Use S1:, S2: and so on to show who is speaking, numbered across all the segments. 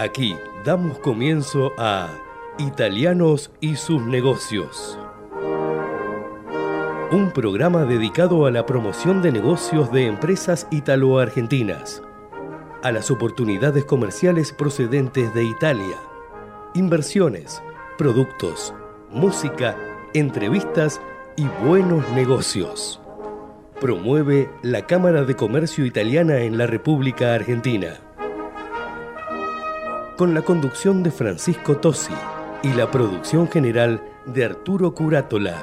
S1: Aquí damos comienzo a Italianos y sus negocios. Un programa dedicado a la promoción de negocios de empresas italo-argentinas, a las oportunidades comerciales procedentes de Italia, inversiones, productos, música, entrevistas y buenos negocios. Promueve la Cámara de Comercio Italiana en la República Argentina. Con la conducción de Francisco Tosi y la producción general de Arturo Curátola.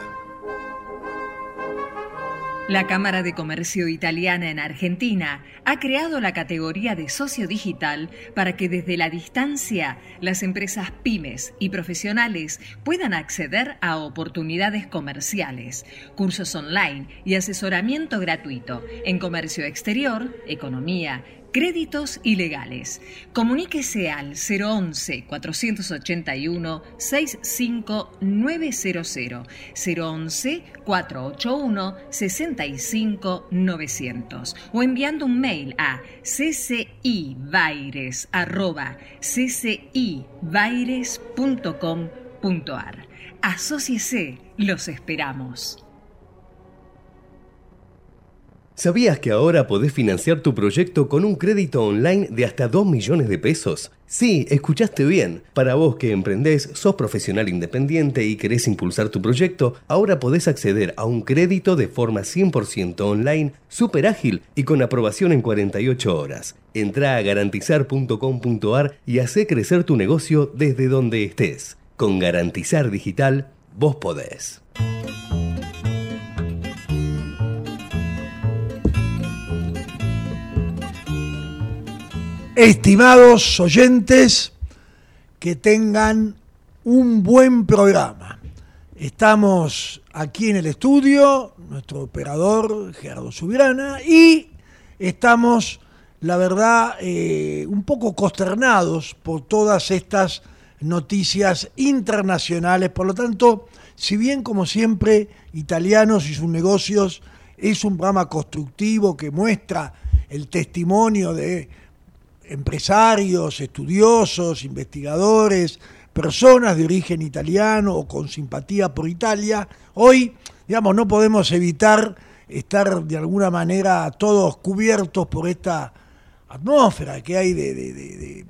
S2: La Cámara de Comercio Italiana en Argentina ha creado la categoría de socio digital para que desde la distancia las empresas pymes y profesionales puedan acceder a oportunidades comerciales, cursos online y asesoramiento gratuito en comercio exterior, economía, Créditos ilegales. Comuníquese al 011-481-65900, 011-481-65900 o enviando un mail a ccibaires.ccibaires.com.ar. Asociese, los esperamos.
S1: ¿Sabías que ahora podés financiar tu proyecto con un crédito online de hasta 2 millones de pesos? Sí, escuchaste bien. Para vos que emprendés, sos profesional independiente y querés impulsar tu proyecto, ahora podés acceder a un crédito de forma 100% online, súper ágil y con aprobación en 48 horas. Entrá a garantizar.com.ar y hacé crecer tu negocio desde donde estés. Con Garantizar Digital, vos podés.
S3: Estimados oyentes, que tengan un buen programa. Estamos aquí en el estudio, nuestro operador Gerardo Subirana, y estamos, la verdad, eh, un poco consternados por todas estas noticias internacionales. Por lo tanto, si bien como siempre, Italianos y sus negocios es un programa constructivo que muestra el testimonio de empresarios, estudiosos, investigadores, personas de origen italiano o con simpatía por Italia, hoy, digamos, no podemos evitar estar de alguna manera todos cubiertos por esta atmósfera que hay de,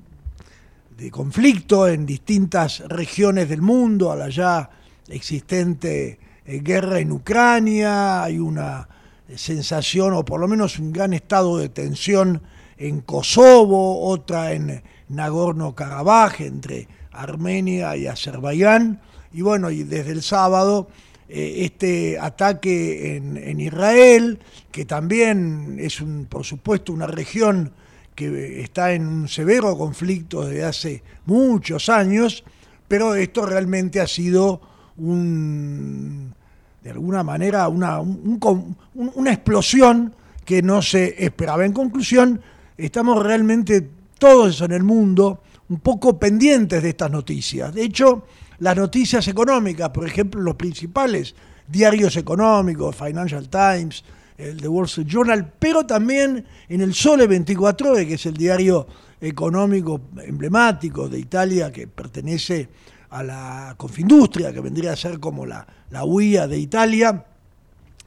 S3: conflicto en distintas regiones del mundo, a la ya existente eh, guerra en Ucrania, hay una sensación o por lo menos un gran estado de tensión en Kosovo, otra en Nagorno-Karabaj, entre Armenia y Azerbaiyán. Y bueno, y desde el sábado eh, este ataque en, Israel, que también es, un, por supuesto, una región que está en un severo conflicto desde hace muchos años, pero esto realmente ha sido un, de alguna manera una, una explosión que no se esperaba. En conclusión, estamos realmente todos en el mundo un poco pendientes de estas noticias. De hecho, las noticias económicas, por ejemplo, los principales diarios económicos, Financial Times, el The Wall Street Journal, pero también en el Sole 24 que es el diario económico emblemático de Italia que pertenece a la Confindustria, que vendría a ser como la, la UIA de Italia,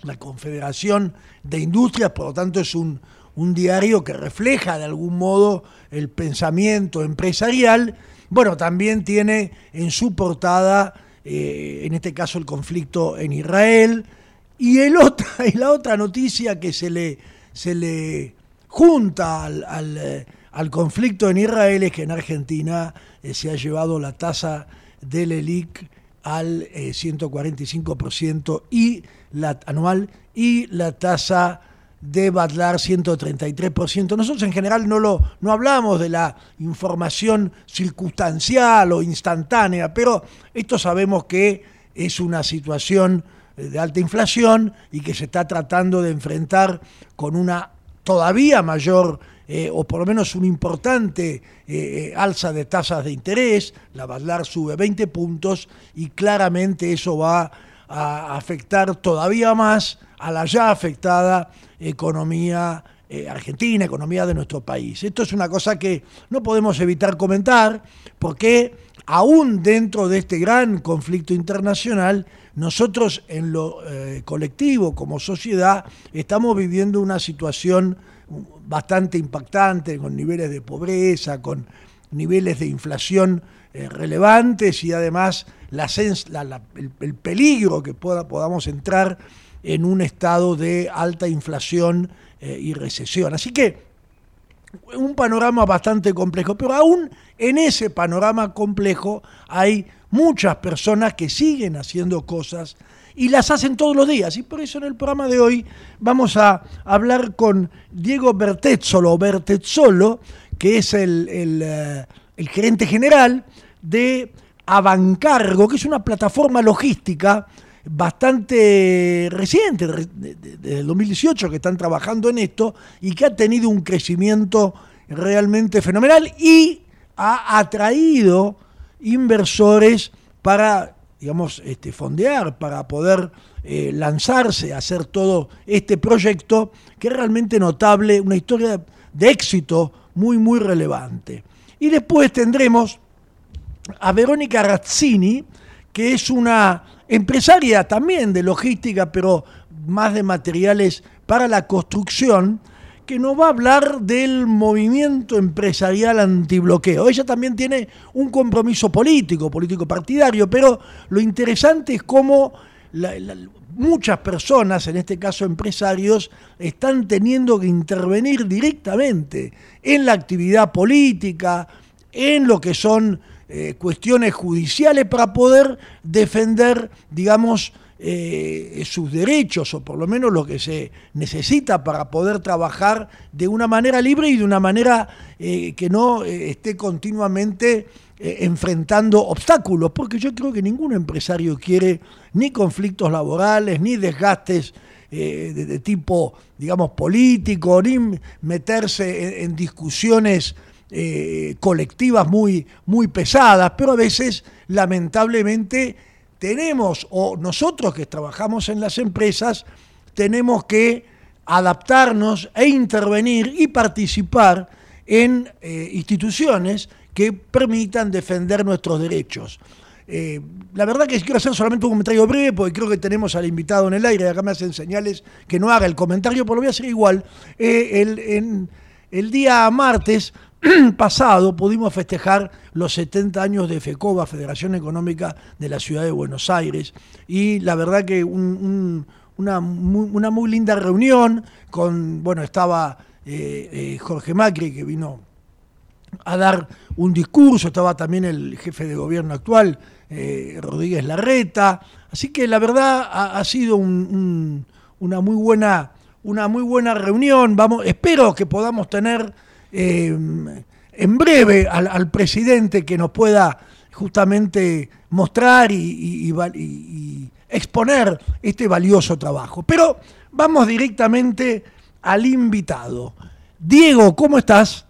S3: la Confederación de Industrias, por lo tanto es un, un diario que refleja de algún modo el pensamiento empresarial, bueno, también tiene en su portada, eh, en este caso, el conflicto en Israel, y, el otra, y la otra noticia que se le, se le junta al, eh, conflicto en Israel es que en Argentina eh, se ha llevado la tasa del ELIC al 145% y la, anual y la tasa de Badlar 133%. Nosotros en general no, lo, no hablamos de la información circunstancial o instantánea, pero esto sabemos que es una situación de alta inflación y que se está tratando de enfrentar con una todavía mayor eh, o por lo menos una importante eh, eh, alza de tasas de interés. La Badlar sube 20 puntos y claramente eso va a afectar todavía más a la ya afectada economía eh, Argentina, economía de nuestro país. Esto es una cosa que no podemos evitar comentar porque aún dentro de este gran conflicto internacional, nosotros en lo eh, colectivo, como sociedad, estamos viviendo una situación bastante impactante, con niveles de pobreza, con niveles de inflación eh, relevantes y además el, peligro que podamos entrar en un estado de alta inflación eh, y recesión. Así que un panorama bastante complejo, pero aún en ese panorama complejo hay muchas personas que siguen haciendo cosas y las hacen todos los días. Y por eso en el programa de hoy vamos a hablar con Diego Bertezzolo, Bertezzolo que es el, el eh, gerente general de Avancargo, que es una plataforma logística bastante reciente, desde el 2018 que están trabajando en esto y que ha tenido un crecimiento realmente fenomenal y ha atraído inversores para, digamos, este, fondear, para poder eh, lanzarse hacer todo este proyecto que es realmente notable, una historia de éxito muy, muy relevante. Y después tendremos a Verónica Razzini, que es una empresaria también de logística, pero más de materiales para la construcción, que nos va a hablar del movimiento empresarial antibloqueo. Ella también tiene un compromiso político, político partidario, pero lo interesante es cómo muchas personas, en este caso empresarios, están teniendo que intervenir directamente en la actividad política, en lo que son eh, cuestiones judiciales para poder defender, digamos, eh, sus derechos o por lo menos lo que se necesita para poder trabajar de una manera libre y de una manera eh, que no esté continuamente enfrentando obstáculos, porque yo creo que ningún empresario quiere ni conflictos laborales, ni desgastes de, tipo, digamos, político, ni meterse en discusiones eh, colectivas muy, muy pesadas, pero a veces, lamentablemente, tenemos, o nosotros que trabajamos en las empresas, tenemos que adaptarnos e intervenir y participar en eh, instituciones que permitan defender nuestros derechos. Eh, la verdad que quiero hacer solamente un comentario breve porque creo que tenemos al invitado en el aire, acá me hacen señales que no haga el comentario, pero lo voy a hacer igual. el, el día martes pasado pudimos festejar los 70 años de FECOBA, Federación Económica de la Ciudad de Buenos Aires, y la verdad que una, muy, linda reunión con, bueno, estaba eh, eh, Jorge Macri que vino a dar un discurso, estaba también el jefe de gobierno actual, eh, Rodríguez Larreta, así que la verdad ha, sido una muy buena una muy buena reunión. Vamos, espero que podamos tener eh, en breve al, presidente que nos pueda justamente mostrar y, exponer este valioso trabajo. Pero vamos directamente al invitado. Diego, ¿cómo estás?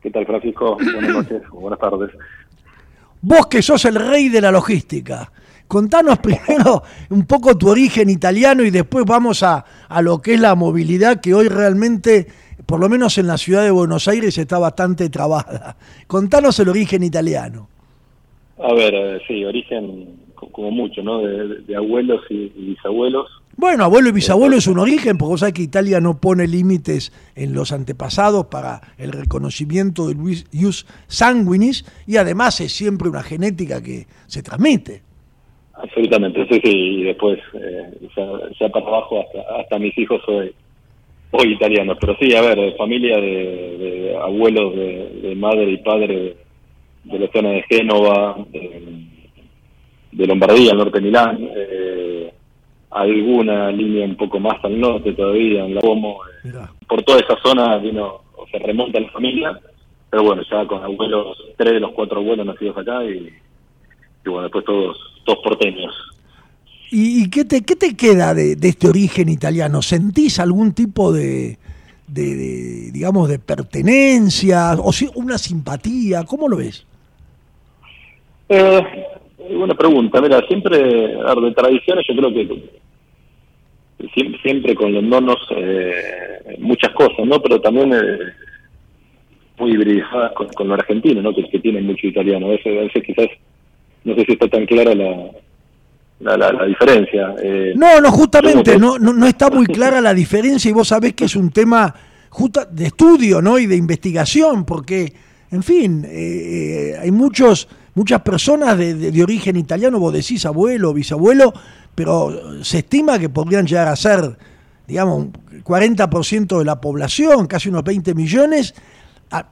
S4: ¿Qué tal, Francisco? Buenas noches, buenas tardes.
S3: Vos que sos el rey de la logística, contanos primero un poco tu origen italiano y después vamos a, a lo que es la movilidad que hoy realmente por lo menos en la ciudad de Buenos Aires, está bastante trabada. Contanos el origen italiano.
S4: A ver, eh, sí, origen como mucho, ¿no? De, abuelos y, bisabuelos.
S3: Bueno, abuelo y bisabuelo es un origen, porque vos sabés que Italia no pone límites en los antepasados para el reconocimiento del ius sanguinis y además es siempre una genética que se transmite.
S4: Absolutamente, sí, sí, y después eh, ya, para abajo hasta, hasta mis hijos soy hoy italianos, pero sí, a ver, familia de, abuelos de, madre y padre de la zona de Génova, de, Lombardía, al norte de Milán, eh, alguna línea un poco más al norte todavía, en la Como. Eh, por toda esa zona vino, o se remonta la familia, pero bueno, ya con abuelos, tres de los cuatro abuelos nacidos acá y, y bueno, después todos, todos porteños.
S3: ¿Y, qué, te, qué te queda de, este origen italiano? ¿Sentís algún tipo de, digamos, de pertenencia o una simpatía? ¿Cómo lo ves?
S4: Eh, buena pregunta. Mira, siempre, de tradiciones yo creo que siempre, con los nonos eh, muchas cosas, ¿no? Pero también eh, muy hibridizadas con, con lo argentino, ¿no? Que, que tienen mucho italiano. A a veces quizás, no sé si está tan clara la, la, la, diferencia.
S3: Eh, no, no, justamente, no, no, no, está muy clara la diferencia y vos sabés que es un tema justo de estudio ¿no? y de investigación, porque, en fin, eh, hay muchos, muchas personas de, de, origen italiano, vos decís abuelo, bisabuelo, pero se estima que podrían llegar a ser, digamos, 40% de la población, casi unos 20 millones.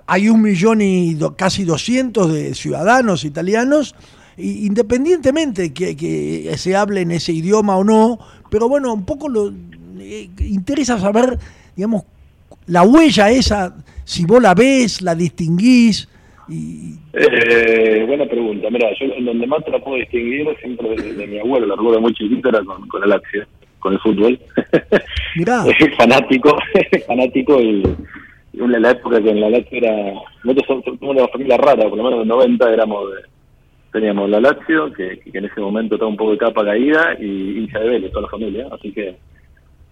S3: Hay un millón y casi 200 de ciudadanos italianos independientemente que, que se hable en ese idioma o no, pero bueno, un poco lo eh, interesa saber, digamos, la huella esa, si vos la ves, la distinguís.
S4: Y... Eh, buena pregunta. Mira, yo en donde más te la puedo distinguir siempre de, mi abuelo, la recuerdo muy chiquito, era con, con el con el fútbol. Mirá. fanático, fanático y, en la época que en la Lazio era, nosotros somos una familia rara, por lo menos en los 90 éramos de teníamos la Lazio, que, en ese momento estaba un poco de capa caída, y hincha de Vélez, toda la familia, así que...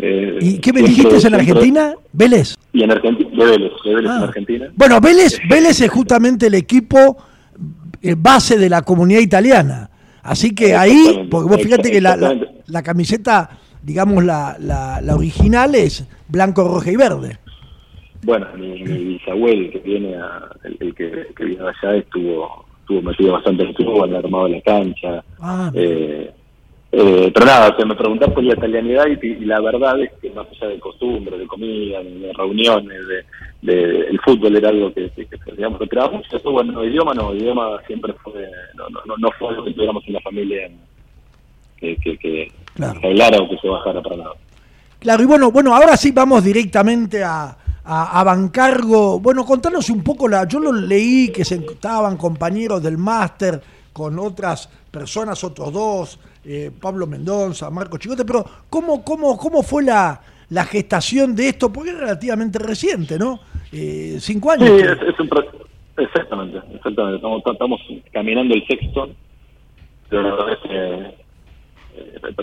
S3: Eh, ¿Y qué me dijiste en Argentina? ¿Vélez?
S4: Y en Argentina, de Vélez, de Vélez en ah. Argentina.
S3: Bueno, Vélez, Vélez es justamente el equipo eh, base de la comunidad italiana. Así que ahí, porque vos fíjate que la, la, camiseta, digamos, la, la, la, original es blanco, roja y verde.
S4: Bueno, mi, bisabuelo, que viene a, el, que, que viene allá, estuvo estuvo metido bastante en el fútbol, armado la cancha. Ah, eh, eh, pero nada, o me preguntás por la italianidad y, la verdad es que más allá de costumbres, de comida, de reuniones, de, el fútbol era algo que, que, que digamos, mucho. Después, bueno, idioma no, idioma siempre fue, no, no, no fue algo que tuviéramos en la familia que, que, que hablara o que se bajara para nada.
S3: Claro, y bueno, bueno, ahora sí vamos directamente a, a, Bancargo. Bueno, contanos un poco, la, yo lo leí que se estaban compañeros del máster con otras personas, otros dos, eh, Pablo Mendoza, Marco Chicote, pero ¿cómo, cómo, cómo fue la, la gestación de esto? Porque es relativamente reciente, ¿no? Eh, cinco años.
S4: Sí, es, un exactamente, exactamente. Estamos, estamos, caminando el sexto, pero eh,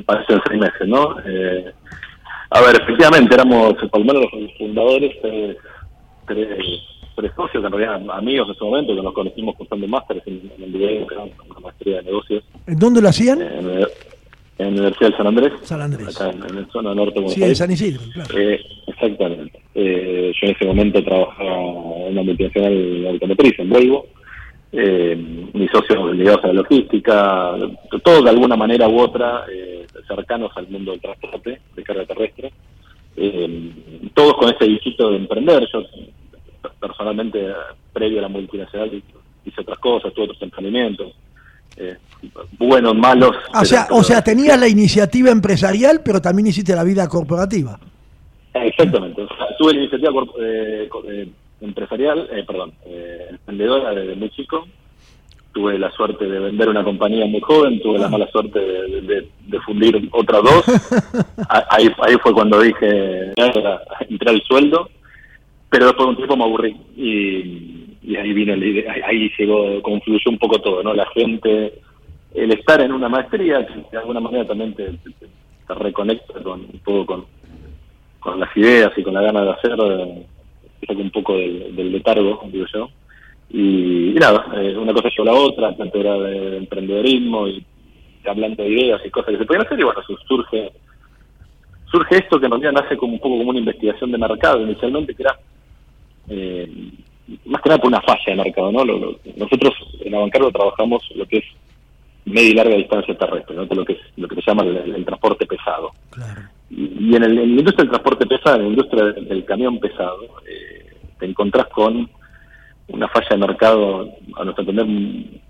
S4: parece seis meses, ¿no? Eh, a ver, efectivamente, éramos por lo menos los fundadores, tres, tres, socios, en realidad amigos en ese momento, que nos conocimos cursando másteres en, en el una maestría de negocios.
S3: ¿En dónde lo hacían?
S4: En, en, la Universidad de San Andrés.
S3: San Andrés.
S4: Acá en, la zona norte
S3: de Sí, en San Isidro, claro.
S4: Eh, exactamente. Eh, yo en ese momento trabajaba en una multinacional automotriz, en Volvo. Eh, mis socios ligados a la logística, todo de alguna manera u otra eh, cercanos al mundo del transporte de carga terrestre, eh, todos con ese visito de emprender. Yo personalmente, previo a la multinacional, hice otras cosas, tuve otros emprendimientos, eh, buenos, malos.
S3: O sea, o sea, tenías la iniciativa empresarial, pero también hiciste la vida corporativa.
S4: Exactamente, tuve la iniciativa empresarial, perdón, emprendedora desde muy chico, tuve la suerte de vender una compañía muy joven, tuve la mala suerte de, fundir otras dos. ahí, ahí fue cuando dije, entrar el sueldo, pero después de un tiempo me aburrí y, ahí vino, el, ahí llegó, confluyó un poco todo, ¿no? La gente, el estar en una maestría, que de alguna manera también te, reconecta con un poco con, con las ideas y con la gana de hacer, eh, un poco del, del letargo, digo yo y, nada, eh, una cosa llevó a la otra, tanto era de emprendedorismo y hablando de ideas y cosas que se podían hacer, y bueno, surge surge esto que en realidad nace como un poco como una investigación de mercado inicialmente, que era eh, más que nada por una falla de mercado, ¿no? nosotros en Avancargo trabajamos lo que es media y larga distancia terrestre, ¿no? lo que es lo que se llama el, transporte pesado. Y, en, el, la industria del transporte pesado, en la industria del, camión pesado, eh, te encontrás con una falla de mercado, a nuestro entender,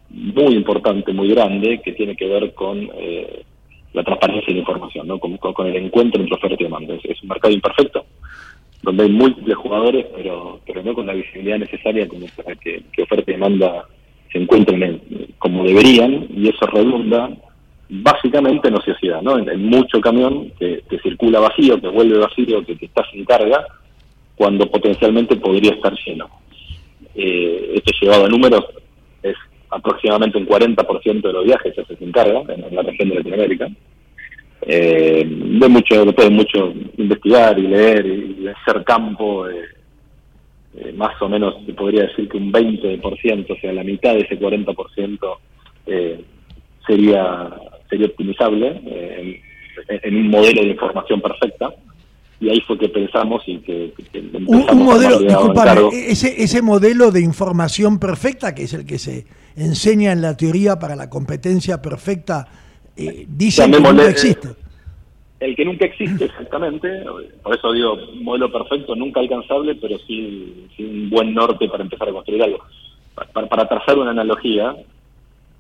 S4: muy importante, muy grande, que tiene que ver con eh, la transparencia de la información, ¿no? Con, con, el encuentro entre oferta y demanda. Es, un mercado imperfecto, donde hay múltiples jugadores, pero, pero no con la visibilidad necesaria como para que, oferta y demanda se encuentren como deberían, y eso redunda básicamente en ociosidad, ¿no? En, mucho camión que, circula vacío, que vuelve vacío, que, que está sin carga, cuando potencialmente podría estar lleno eh, esto llevado a números, es aproximadamente un 40% de los viajes se se encarga en, la región de Latinoamérica. eh, de mucho, mucho investigar y leer y, hacer campo, eh, eh, más o menos se podría decir que un 20%, o sea, la mitad de ese 40% eh, sería, sería optimizable en, en, un modelo de información perfecta y ahí fue que pensamos y que,
S3: un, modelo, ese, ese modelo de información perfecta, que es el que se enseña en la teoría para la competencia perfecta, eh, dice que nunca existe.
S4: El que nunca existe, exactamente. Por eso digo, modelo perfecto, nunca alcanzable, pero sí, un buen norte para empezar a construir algo. Para, para trazar una analogía,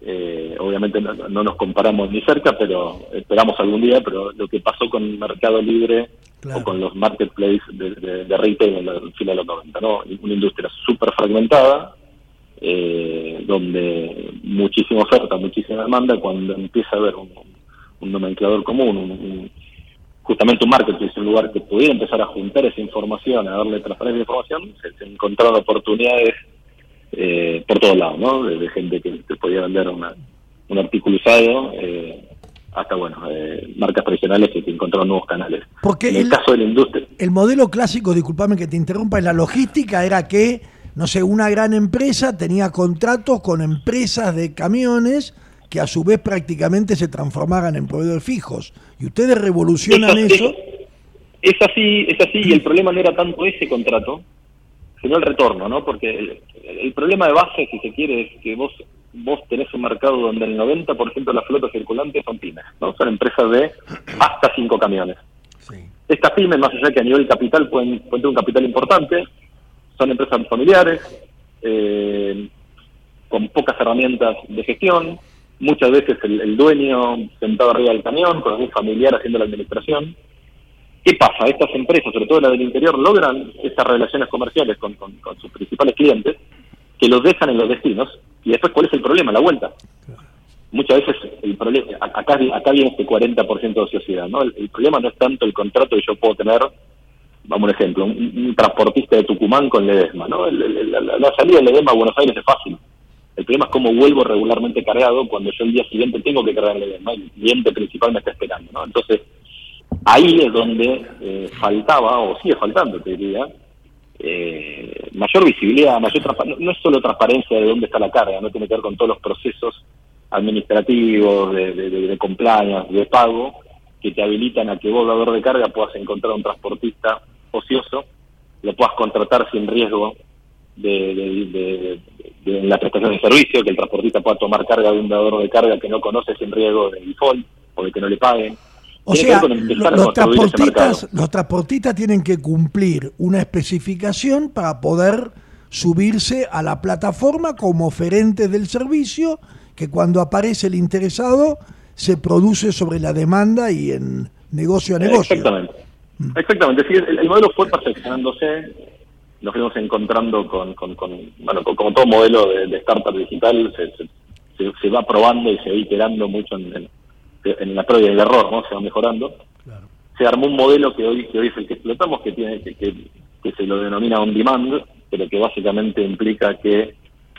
S4: eh, obviamente no, nos comparamos ni cerca, pero esperamos algún día, pero lo que pasó con Mercado Libre o con los marketplaces de, de, retail en el final de los 90, ¿no? Una industria súper fragmentada, eh, donde muchísima oferta, muchísima demanda, cuando empieza a haber un, nomenclador común, justamente un marketplace, un lugar que pudiera empezar a juntar esa información, a darle transparencia de información, se encontraron oportunidades por todos lados, ¿no? De, gente que te podía vender un artículo usado, eh, hasta, bueno, eh, marcas tradicionales que te encontraron nuevos canales.
S3: Porque en el, caso de la industria... El modelo clásico, disculpame que te interrumpa, en la logística era que, no sé, una gran empresa tenía contratos con empresas de camiones que a su vez prácticamente se transformaran en proveedores fijos. Y ustedes revolucionan eso.
S4: es así, es así, y el problema no era tanto ese contrato, sino el retorno, ¿no? Porque el, problema de base, si se quiere, es que vos vos tenés un mercado donde el 90% de la flota circulante son pymes, ¿no? Son empresas de hasta cinco camiones. Estas pymes, más allá que a nivel capital pueden, pueden tener un capital importante, son empresas familiares, eh, con pocas herramientas de gestión, muchas veces el, el, dueño sentado arriba del camión, con algún familiar haciendo la administración, ¿Qué pasa? Estas empresas, sobre todo las del interior, logran estas relaciones comerciales con, sus principales clientes, que los dejan en los destinos, y después, ¿cuál es el problema? La vuelta. Muchas veces el problema, acá, acá viene este 40% de ociosidad, ¿no? El, problema no es tanto el contrato que yo puedo tener, vamos un ejemplo, un, transportista de Tucumán con Ledesma, ¿no? la, salida de Ledesma a Buenos Aires es fácil. El problema es cómo vuelvo regularmente cargado cuando yo el día siguiente tengo que cargar Ledesma, el cliente principal me está esperando, ¿no? Entonces, ahí es donde eh, faltaba, o sigue faltando, te diría, eh, mayor visibilidad, mayor. No es solo transparencia de dónde está la carga, no tiene que ver con todos los procesos administrativos, de, de, de, de pago, que te habilitan a que vos, dador de carga, puedas encontrar un transportista ocioso, lo puedas contratar sin riesgo de, la prestación de servicio, que el transportista pueda tomar carga de un dador de carga que no conoce sin riesgo de default o de que no le paguen
S3: o sea, los transportistas, los transportistas tienen que cumplir una especificación para poder subirse a la plataforma como oferentes del servicio, que cuando aparece el interesado se produce sobre la demanda y en negocio a negocio.
S4: Exactamente. Mm. Exactamente. el, modelo fue perfeccionándose, nos fuimos encontrando con, con, bueno, como todo modelo de, startup digital, se, se, va probando y se va iterando mucho en en la prueba del error, ¿no? Se va mejorando. Se armó un modelo que hoy, que hoy es el que explotamos, que tiene que, que, se lo denomina on demand, pero que básicamente implica que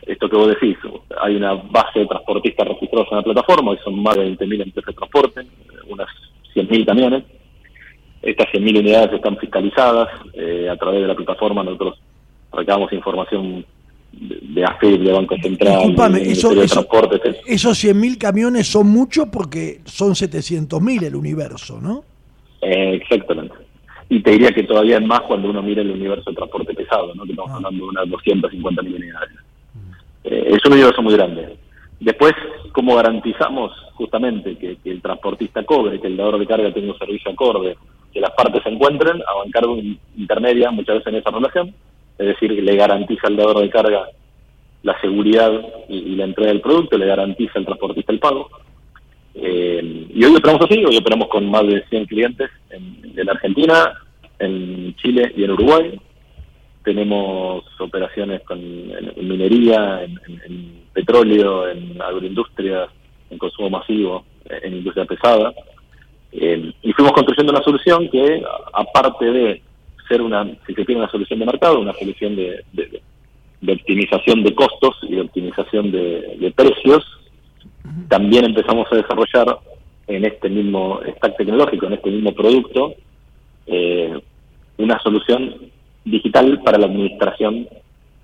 S4: esto que vos decís, hay una base de transportistas registrados en la plataforma, hoy son más de 20.000 empresas de transporte, unas 100.000 camiones. Estas 100.000 unidades están fiscalizadas eh, a través de la plataforma. Nosotros recabamos información de AFIP, de Banco Central,
S3: de eso, esos 100.000 camiones son muchos porque son 700.000 el universo, ¿no?
S4: Eh, exactamente. Y te diría que todavía es más cuando uno mira el universo de transporte pesado, ¿no? que estamos ah. hablando de unas 250.000 unidades. Eh, es un universo muy grande. Después, ¿cómo garantizamos justamente que, el transportista cobre, que el dador de carga tenga un servicio acorde, que las partes se encuentren a bancar intermedia muchas veces en esa relación? Es decir, le garantiza al dador de carga la seguridad y, la entrega del producto, le garantiza al transportista el pago. Eh, y hoy operamos así, hoy operamos con más de 100 clientes en, Argentina, en Chile y en Uruguay. Tenemos operaciones con, en, minería, en, petróleo, en agroindustria, en consumo masivo, en industria pesada. Eh, y fuimos construyendo una solución que, aparte de ser una, si se tiene una solución de mercado, una solución de, de, optimización de costos y de optimización de, precios. También empezamos a desarrollar en este mismo stack tecnológico, en este mismo producto, eh, una solución digital para la administración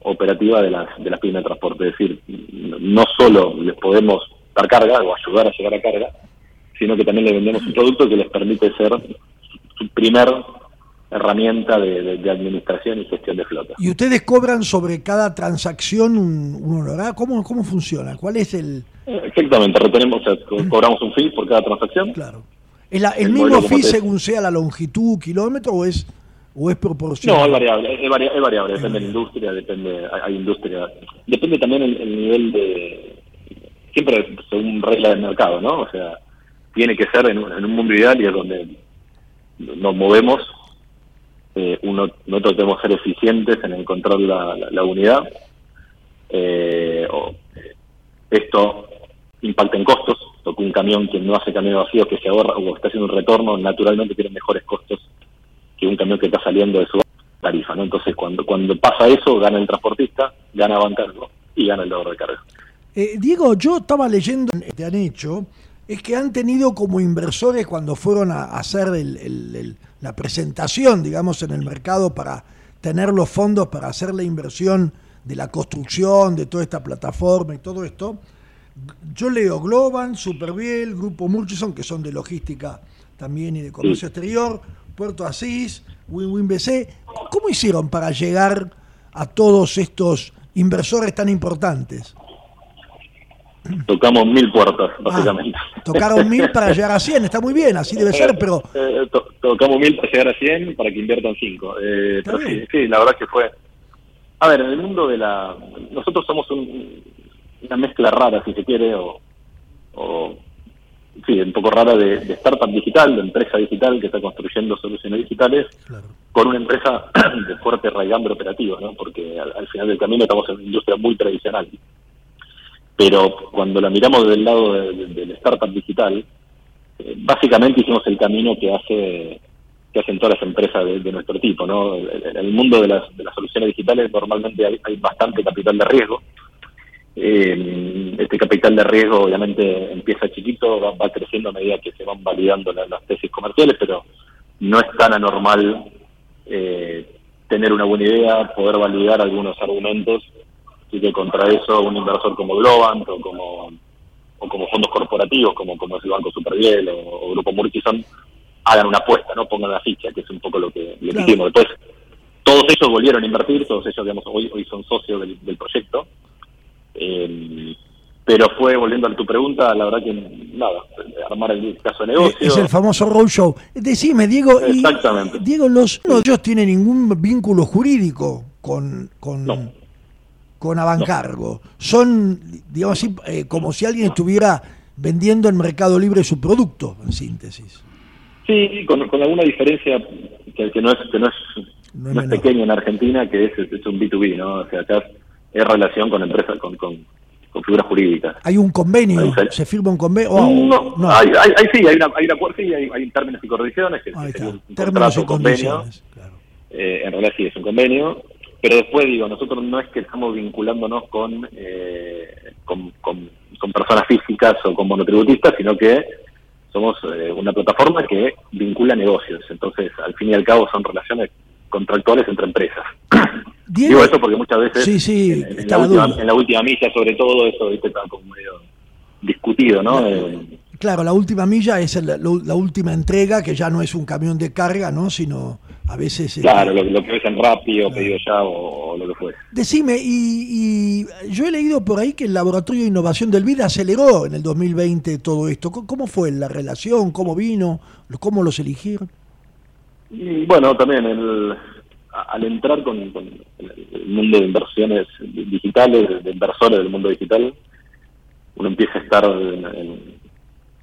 S4: operativa de las, de las pymes de transporte. Es decir, no solo les podemos dar carga o ayudar a llegar a carga, sino que también le vendemos un producto que les permite ser su primer herramienta de, administración y gestión de flota.
S3: ¿Y ustedes cobran sobre cada transacción un, honorario? ¿Cómo, ¿Cómo funciona? ¿Cuál es el...?
S4: Exactamente, retenemos, cobramos un fee por cada transacción.
S3: Claro. ¿Es el, mismo fee según sea la longitud, kilómetro o es o es proporcional?
S4: No, es variable, es, variable, depende de la industria, depende, hay, industria, depende también el, nivel de, siempre según regla del mercado, ¿no? O sea, tiene que ser en un, en un mundo ideal y es donde nos movemos eh, uno, nosotros debemos ser eficientes en encontrar la, la, unidad. Eh, esto impacta en costos, porque un camión que no hace camión vacío, que se ahorra o está haciendo un retorno, naturalmente tiene mejores costos que un camión que está saliendo de su tarifa. ¿no? Entonces, cuando, cuando pasa eso, gana el transportista, gana Bancargo y gana el dólar de carga.
S3: Eh, Diego, yo estaba leyendo, te han hecho, es que han tenido como inversores cuando fueron a hacer la presentación, digamos, en el mercado para tener los fondos para hacer la inversión de la construcción de toda esta plataforma y todo esto. Yo leo Globan, Superviel, Grupo Murchison, que son de logística también y de comercio exterior, Puerto Asís, WinWin BC. ¿Cómo hicieron para llegar a todos estos inversores tan importantes?
S4: Tocamos mil puertas, ah, básicamente.
S3: tocaron mil para llegar a 100, está muy bien, así debe ser, pero...
S4: Eh, tocamos mil para llegar a 100 para que inviertan 5. Eh, sí, la verdad que fue... A ver, en el mundo de la... Nosotros somos una mezcla rara, si se quiere, o, o sí, un poco rara de, startup digital, de empresa digital que está construyendo soluciones digitales, con una empresa de fuerte raigambre operativo, ¿no? Porque al, al, final del camino estamos en una industria muy tradicional pero cuando la miramos del lado del startup digital, eh, básicamente hicimos el camino que hace que hacen todas las empresas de, nuestro tipo, ¿no? En el mundo de las, de las soluciones digitales normalmente hay, bastante capital de riesgo. Eh, este capital de riesgo obviamente empieza chiquito, va, creciendo a medida que se van validando las, tesis comerciales, pero no es tan anormal eh, tener una buena idea, poder validar algunos argumentos y que contra eso un inversor como Globant o como o como fondos corporativos como como es el Banco Superviel o, Grupo Murchison hagan una apuesta, no pongan la ficha, que es un poco lo que, le hicimos. Después, todos ellos volvieron a invertir, todos ellos digamos hoy hoy son socios del, proyecto. Eh, pero fue, volviendo a tu pregunta, la verdad que nada, armar el caso de negocio.
S3: Es el famoso roadshow. Decime, Diego, Exactamente. Diego, los, no, ellos tienen ningún vínculo jurídico con, con, con Avancargo. Son, digamos así, eh, como si alguien estuviera vendiendo en Mercado Libre su producto, en síntesis.
S4: Sí, con, alguna diferencia que, no es que no es, pequeña en Argentina, que es, es, un B2B, ¿no? O sea, acá es relación con empresas, con, con, figuras jurídicas.
S3: ¿Hay un convenio? ¿Se firma un convenio?
S4: no, Hay, hay, sí, hay, una, hay, una, sí, hay, hay términos y condiciones. Que,
S3: términos y condiciones, claro.
S4: Eh, en realidad sí, es un convenio pero después digo, nosotros no es que estamos vinculándonos con, eh, con, con, personas físicas o con monotributistas, sino que somos eh, una plataforma que vincula negocios. Entonces, al fin y al cabo, son relaciones contractuales entre empresas. Digo eso porque muchas veces en, la última, milla, sobre todo, eso está como medio discutido, ¿no?
S3: Eh, claro, la última milla es la, última entrega, que ya no es un camión de carga, ¿no? Sino a veces...
S4: Este, claro, lo, que ves en rápido, pedido ya o, lo que fue.
S3: Decime, y, yo he leído por ahí que el Laboratorio de Innovación del Vida aceleró en el 2020 todo esto. ¿Cómo fue la relación? ¿Cómo vino? ¿Cómo los eligieron?
S4: bueno, también el, al entrar con, el mundo de inversiones digitales, de inversores del mundo digital, uno empieza a estar en,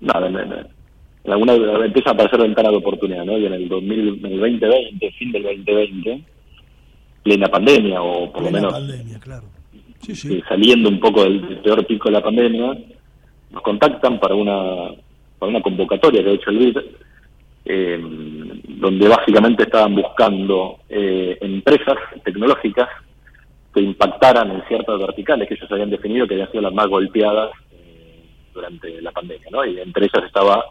S4: nada, en, alguna empieza a aparecer ventana de oportunidad, ¿no? Y en el, 2020, fin del 2020, plena pandemia, o por lo menos
S3: pandemia, claro.
S4: saliendo un poco del, peor pico de la pandemia, nos contactan para una, para una convocatoria que ha hecho el BID, eh, donde básicamente estaban buscando eh, empresas tecnológicas que impactaran en ciertas verticales que ellos habían definido que habían sido las más golpeadas durante la pandemia, ¿no? Y entre ellas estaba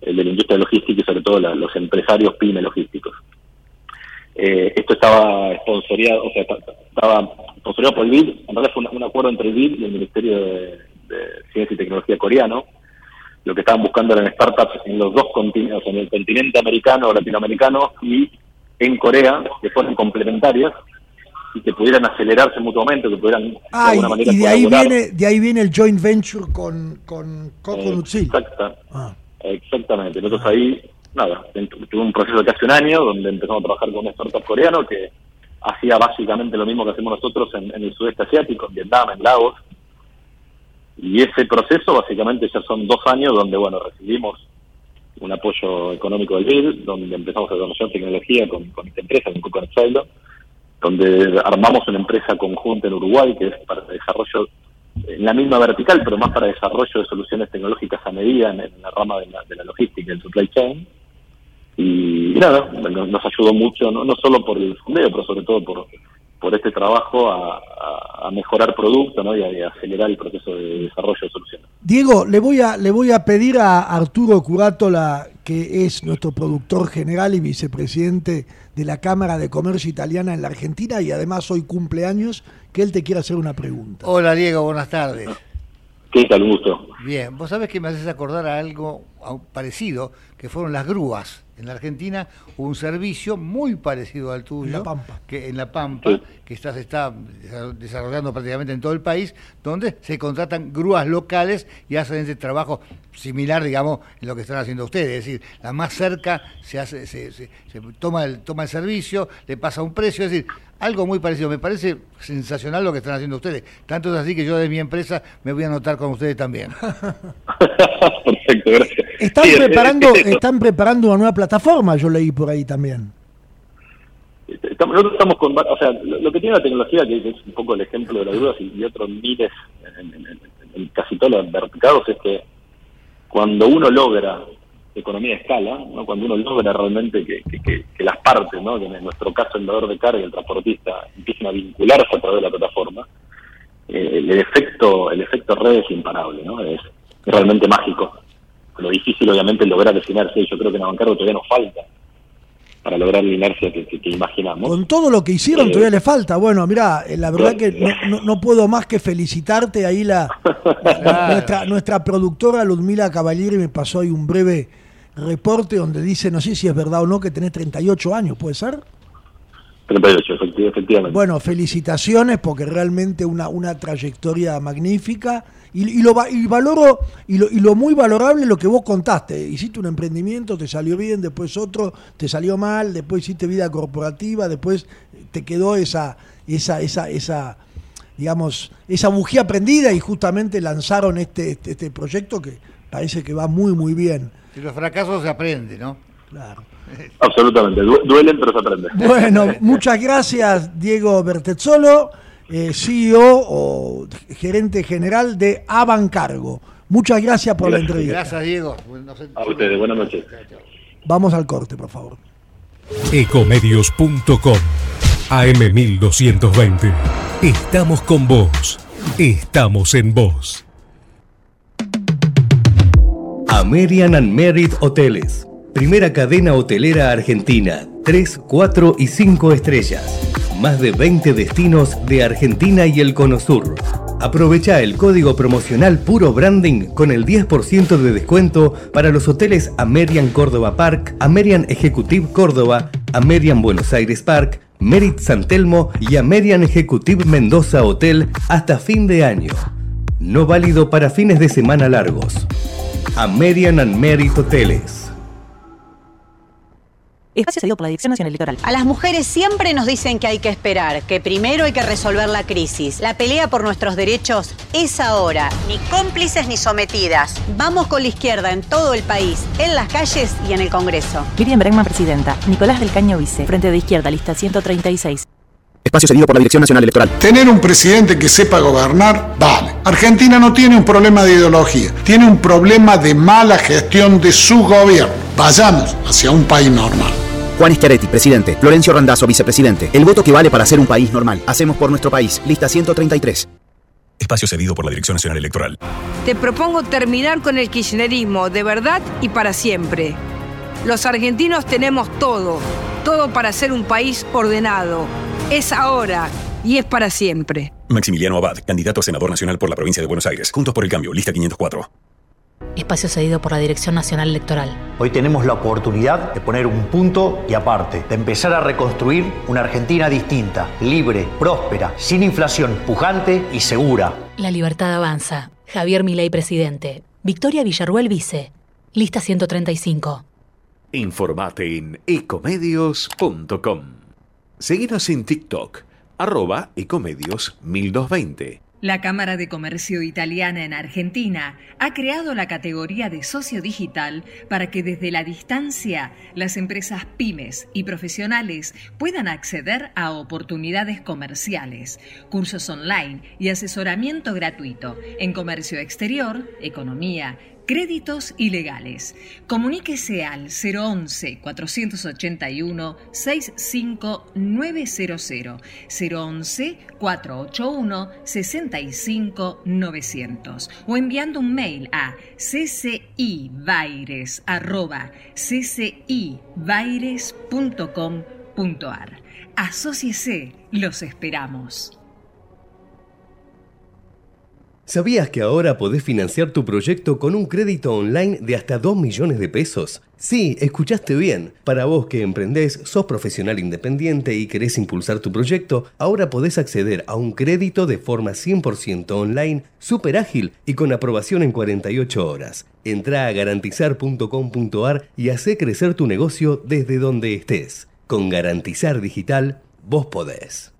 S4: el de la industria logística y sobre todo los empresarios pyme logísticos. Eh, esto estaba sponsoreado, o sea, estaba sponsoreado por el BID, en realidad fue un, acuerdo entre el BID y el Ministerio de, Ciencia y Tecnología coreano. Lo que estaban buscando eran startups en los dos continentes, en el continente americano o latinoamericano y en Corea, que fueran complementarias y que pudieran acelerarse mutuamente, que pudieran
S3: ah, de alguna manera y de ahí viene de ahí viene el joint venture con con Coconut
S4: ah. Exactamente. Nosotros ahí nada, tuve un proceso de casi un año donde empezamos a trabajar con un startup coreano que hacía básicamente lo mismo que hacemos nosotros en, el sudeste asiático, en Vietnam, en Laos. Y ese proceso básicamente ya son dos años donde, bueno, recibimos un apoyo económico del BID, donde empezamos a desarrollar tecnología con, con esta empresa, con Coconut donde armamos una empresa conjunta en Uruguay que es para desarrollo en la misma vertical, pero más para desarrollo de soluciones tecnológicas a medida en, la rama de la, de la logística, el supply chain y, nada, nos, ayudó mucho, no, no solo por el fondeo, pero sobre todo por, por este trabajo a, mejorar producto ¿no? y, a, acelerar el proceso de desarrollo de soluciones.
S3: Diego, le voy a, le voy a pedir a Arturo Curátola, que es nuestro productor general y vicepresidente de la Cámara de Comercio Italiana en la Argentina y además hoy cumpleaños, que él te quiera hacer una pregunta.
S5: Hola Diego, buenas tardes.
S4: ¿Qué tal? Un gusto.
S5: Bien, vos sabés que me haces acordar a algo parecido, que fueron las grúas en la Argentina hubo un servicio muy parecido al tuyo,
S3: en la Pampa.
S5: que en la Pampa, que está, se está desarrollando prácticamente en todo el país, donde se contratan grúas locales y hacen ese trabajo similar, digamos, en lo que están haciendo ustedes. Es decir, la más cerca se hace, se, se, toma el toma el servicio, le pasa un precio, es decir, algo muy parecido. Me parece sensacional lo que están haciendo ustedes. Tanto es así que yo de mi empresa me voy a anotar con ustedes también.
S4: Perfecto, gracias.
S3: Están preparando, están preparando una nueva plataforma, yo leí por ahí también.
S4: Estamos, nosotros estamos con, o sea, lo, que tiene la tecnología, que es un poco el ejemplo de las dudas y, otros miles en, casi todos los mercados, es que cuando uno logra economía de escala, ¿no? cuando uno logra realmente que, las partes, ¿no? que en nuestro caso el dador de carga y el transportista empiecen a vincularse a través de la plataforma, eh, el efecto el efecto red es imparable, ¿no? es realmente mágico lo difícil obviamente es lograr destinarse, yo creo que en Abancargo todavía nos falta para lograr la inercia que, imaginamos.
S3: Con todo lo que hicieron todavía le falta. Bueno, mira, eh, la verdad que no, puedo más que felicitarte. Ahí la, nuestra, nuestra productora Ludmila Cavalieri me pasó ahí un breve reporte donde dice, no sé si es verdad o no, que tenés 38 años, ¿puede ser?
S4: 38, efectivamente.
S3: Bueno, felicitaciones porque realmente una, una trayectoria magnífica y, lo, y valoro, y lo, y lo muy valorable es lo que vos contaste. Hiciste un emprendimiento, te salió bien, después otro, te salió mal, después hiciste vida corporativa, después te quedó esa, esa, esa, esa, digamos, esa bujía prendida y justamente lanzaron este, este, este proyecto que parece que va muy, muy bien.
S5: Si los fracasos se aprende, ¿no?
S3: Claro.
S4: Absolutamente, duelen pero se aprende.
S3: Bueno, muchas gracias Diego Bertezzolo eh, CEO o gerente general de Avancargo. Muchas gracias por la entrevista.
S5: Gracias, Diego.
S4: A ustedes, buenas noches.
S3: Vamos al corte, por favor.
S6: Ecomedios.com AM1220. Estamos con vos. Estamos en vos. American and Merit Hoteles. Primera cadena hotelera argentina. 3, 4 y 5 estrellas más de 20 destinos de Argentina y el Cono Sur. Aprovecha el código promocional Puro Branding con el 10% de descuento para los hoteles Amerian Córdoba Park, Amerian Executive Córdoba, Amerian Buenos Aires Park, Merit San Telmo y Amerian Executive Mendoza Hotel hasta fin de año. No válido para fines de semana largos. Amerian and Merit Hoteles.
S7: Espacio cedido por la Dirección Nacional Electoral.
S8: A las mujeres siempre nos dicen que hay que esperar, que primero hay que resolver la crisis. La pelea por nuestros derechos es ahora. Ni cómplices ni sometidas. Vamos con la izquierda en todo el país, en las calles y en el Congreso.
S7: Miriam Bregman, presidenta. Nicolás del Caño, vice. Frente de izquierda, lista 136.
S9: Espacio cedido por la Dirección Nacional Electoral.
S10: Tener un presidente que sepa gobernar, vale. Argentina no tiene un problema de ideología, tiene un problema de mala gestión de su gobierno. Vayamos hacia un país normal.
S9: Juan Schiaretti, presidente. Florencio Randazzo, vicepresidente. El voto que vale para ser un país normal. Hacemos por nuestro país. Lista 133.
S11: Espacio cedido por la Dirección Nacional Electoral.
S12: Te propongo terminar con el kirchnerismo de verdad y para siempre. Los argentinos tenemos todo, todo para ser un país ordenado. Es ahora y es para siempre.
S11: Maximiliano Abad, candidato a senador nacional por la provincia de Buenos Aires. Juntos por el cambio, lista 504.
S7: Espacio cedido por la Dirección Nacional Electoral.
S13: Hoy tenemos la oportunidad de poner un punto y aparte, de empezar a reconstruir una Argentina distinta, libre, próspera, sin inflación, pujante y segura.
S7: La libertad avanza. Javier Milei, presidente. Victoria Villarruel, vice. Lista 135.
S14: Informate en ecomedios.com. Seguinos en TikTok, arroba ecomedios 1220.
S2: La Cámara de Comercio Italiana en Argentina ha creado la categoría de socio digital para que desde la distancia las empresas pymes y profesionales puedan acceder a oportunidades comerciales, cursos online y asesoramiento gratuito en comercio exterior, economía, Créditos ilegales. Comuníquese al 011-481-65900, 011-481-65900 o enviando un mail a ccibaires.ccibaires.com.ar. Asociese, los esperamos.
S1: ¿Sabías que ahora podés financiar tu proyecto con un crédito online de hasta 2 millones de pesos? Sí, escuchaste bien. Para vos que emprendés, sos profesional independiente y querés impulsar tu proyecto, ahora podés acceder a un crédito de forma 100% online, súper ágil y con aprobación en 48 horas. Entrá a garantizar.com.ar y hacé crecer tu negocio desde donde estés. Con Garantizar Digital, vos podés.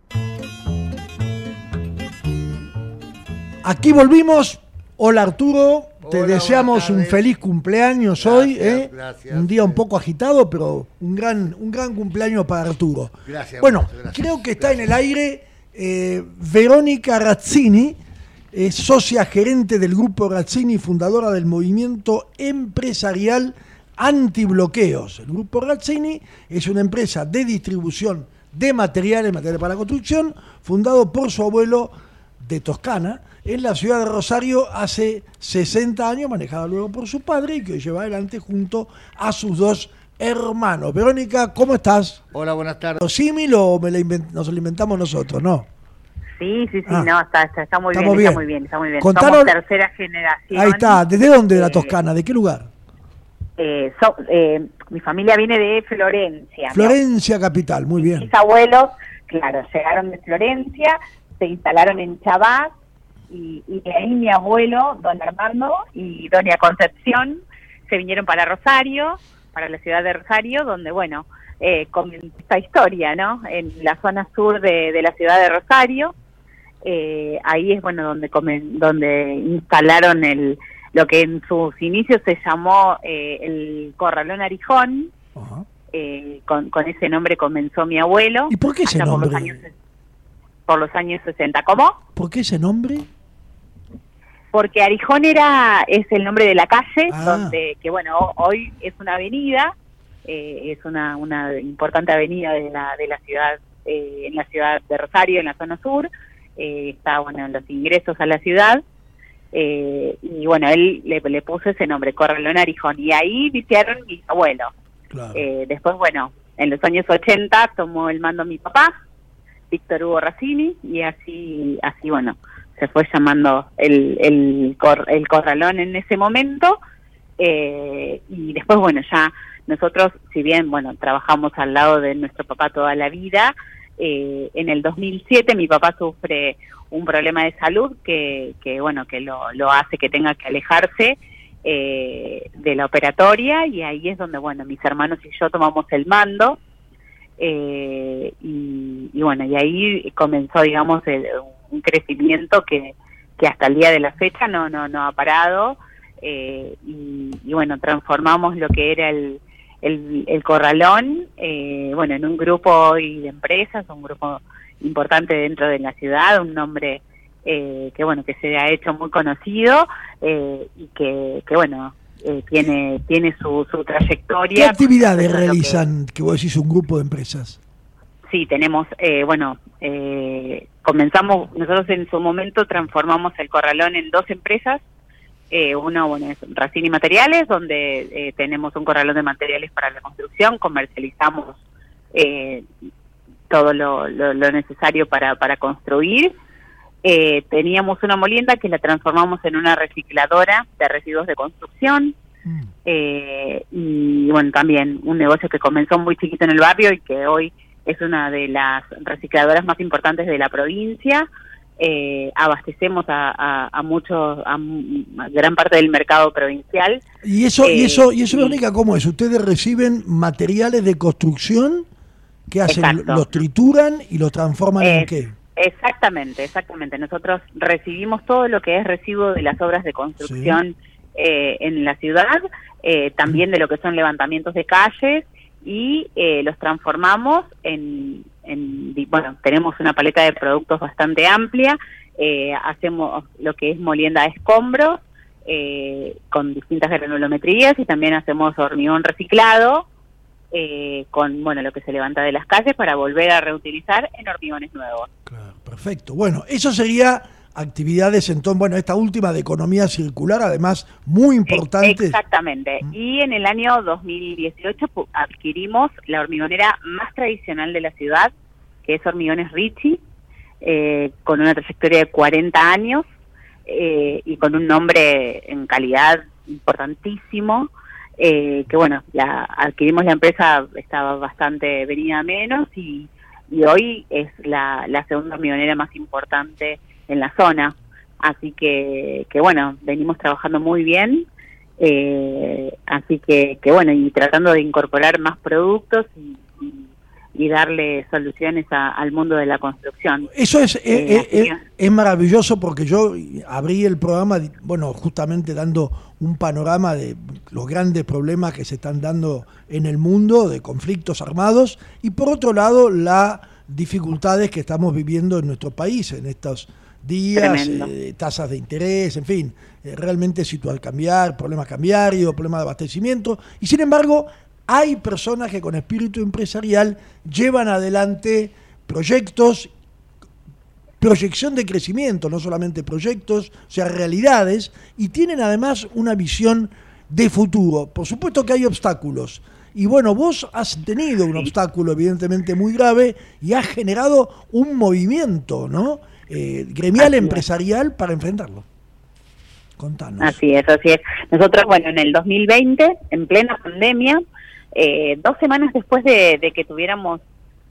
S3: Aquí volvimos. Hola Arturo, te deseamos un feliz cumpleaños hoy. ¿eh? un día un poco agitado, pero un gran, un gran cumpleaños para Arturo.
S5: Gracias.
S3: Bueno, creo que está en el aire eh, Verónica Razzini, es socia gerente del grupo Razzini, fundadora del movimiento empresarial antibloqueos. El grupo Razzini es una empresa de distribución de materiales, materiales para la construcción, fundado por su abuelo de Toscana en la ciudad de Rosario hace 60 años, manejada luego por su padre y que lleva adelante junto a sus dos hermanos. Verónica, ¿cómo estás?
S5: Hola, buenas tardes.
S3: ¿Lo símil o me nos lo inventamos nosotros, no?
S15: Sí, sí, sí,
S3: Ah.
S15: no, está, está, está muy bien,
S3: Estamos
S15: está
S3: bien.
S15: muy bien, está muy bien.
S3: Contanos-
S15: Somos tercera generación.
S3: Ahí está. ¿Desde dónde de la
S15: Eh,
S3: Toscana? ¿De qué lugar?
S15: eh, so- eh, mi familia viene de Florencia.
S3: Florencia Capital, muy bien.
S15: Mis abuelos, claro, llegaron de Florencia, se instalaron en Chabás y, y de ahí mi abuelo, don Armando y doña Concepción se vinieron para Rosario, para la ciudad de Rosario, donde, bueno, eh, comenzó esta historia, ¿no? En la zona sur de, de la ciudad de Rosario. Eh, ahí es, bueno, donde, comen- donde instalaron el lo que en sus inicios se llamó eh, el Corralón Arijón. Eh, con, con ese nombre comenzó mi abuelo.
S3: ¿Y por qué ese
S15: allá por los
S3: nombre?
S15: años por los años 60. ¿Cómo?
S3: ¿Por qué ese nombre?
S15: Porque Arijón era es el nombre de la calle
S3: Ah.
S15: donde que bueno ho- hoy es una avenida eh, es una una importante avenida de la de la ciudad eh, en la ciudad de Rosario en la zona sur eh, está bueno en los ingresos a la ciudad eh, y bueno él le, le puso ese nombre Corralón Arijón y ahí iniciaron mis abuelos Eh, después bueno en los años 80 tomó el mando mi papá Víctor Hugo Racini y así así bueno se fue llamando el el, el corralón en ese momento eh, y después bueno ya nosotros si bien bueno trabajamos al lado de nuestro papá toda la vida eh, en el 2007 mi papá sufre un problema de salud que, que bueno que lo, lo hace que tenga que alejarse eh, de la operatoria y ahí es donde bueno mis hermanos y yo tomamos el mando eh, y, y bueno y ahí comenzó digamos el- un crecimiento que, que hasta el día de la fecha no no no ha parado eh, y, y bueno transformamos lo que era el el, el corralón eh, bueno en un grupo hoy de empresas un grupo importante dentro de la ciudad un nombre eh, que bueno que se ha hecho muy conocido eh, y que, que bueno eh, tiene tiene su, su trayectoria
S3: ¿Qué actividades
S15: lo que-
S3: realizan, que vos decís, un grupo de empresas?
S15: Sí, tenemos, eh, bueno, eh, comenzamos, nosotros en su momento transformamos el corralón en dos empresas. Eh, uno, bueno, es Racine y Materiales, donde eh, tenemos un corralón de materiales para la construcción, comercializamos eh, todo lo, necesario para, para construir. Eh, teníamos una molienda que la transformamos en una recicladora de residuos de construcción. Mm. Eh, y bueno, también un negocio que comenzó muy chiquito en el barrio y que hoy es una de las recicladoras más importantes de la provincia. Eh, abastecemos a, a, muchos, a, gran parte del mercado provincial.
S3: Y eso, y eso, y eso, Verónica, ¿cómo es? ¿Ustedes reciben materiales de construcción que hacen? ¿Los trituran y los transforman en qué?
S15: Exactamente, exactamente. Nosotros recibimos todo lo que es residuo de las obras de construcción eh, en la ciudad, eh, también de lo que son levantamientos de calles y eh, los transformamos en, en, bueno, tenemos una paleta de productos bastante amplia, hacemos lo que es molienda de escombros con distintas granulometrías y también hacemos hormigón reciclado eh, con bueno lo que se levanta de las calles para volver a reutilizar en hormigones nuevos.
S3: Claro, perfecto. Bueno, eso sería actividades entonces, bueno, esta última de economía circular, además muy importante.
S15: Exactamente. Mm. Y en el año 2018 adquirimos la hormigonera más tradicional de la ciudad, que es Hormigones Richie, eh, con una trayectoria de 40 años eh, y con un nombre en calidad importantísimo eh, que bueno, la, adquirimos la empresa, estaba bastante venida menos y, y hoy es la, la segunda camionera más importante en la zona. Así que, que bueno, venimos trabajando muy bien. Eh, así que, que bueno, y tratando de incorporar más productos y, y darle soluciones al mundo de la construcción.
S3: Eso es, eh, eh, eh, es, maravilloso porque yo abrí el programa, bueno, justamente dando un panorama de los grandes problemas que se están dando en el mundo, de conflictos armados, y por otro lado, las dificultades que estamos viviendo en nuestro país en estos días, tasas de interés, en fin, realmente situar cambiar, problemas cambiarios, problemas de abastecimiento, y sin embargo hay personas que con espíritu empresarial llevan adelante proyectos, proyección de crecimiento, no solamente proyectos, o sea, realidades, y tienen además una visión de futuro. Por supuesto que hay obstáculos. Y bueno, vos has tenido un obstáculo evidentemente muy grave y has generado un movimiento, ¿no? Eh, gremial empresarial para enfrentarlo. Contanos.
S15: Así es, así es. Nosotros, bueno, en el 2020, en plena pandemia, eh, dos semanas después de, que tuviéramos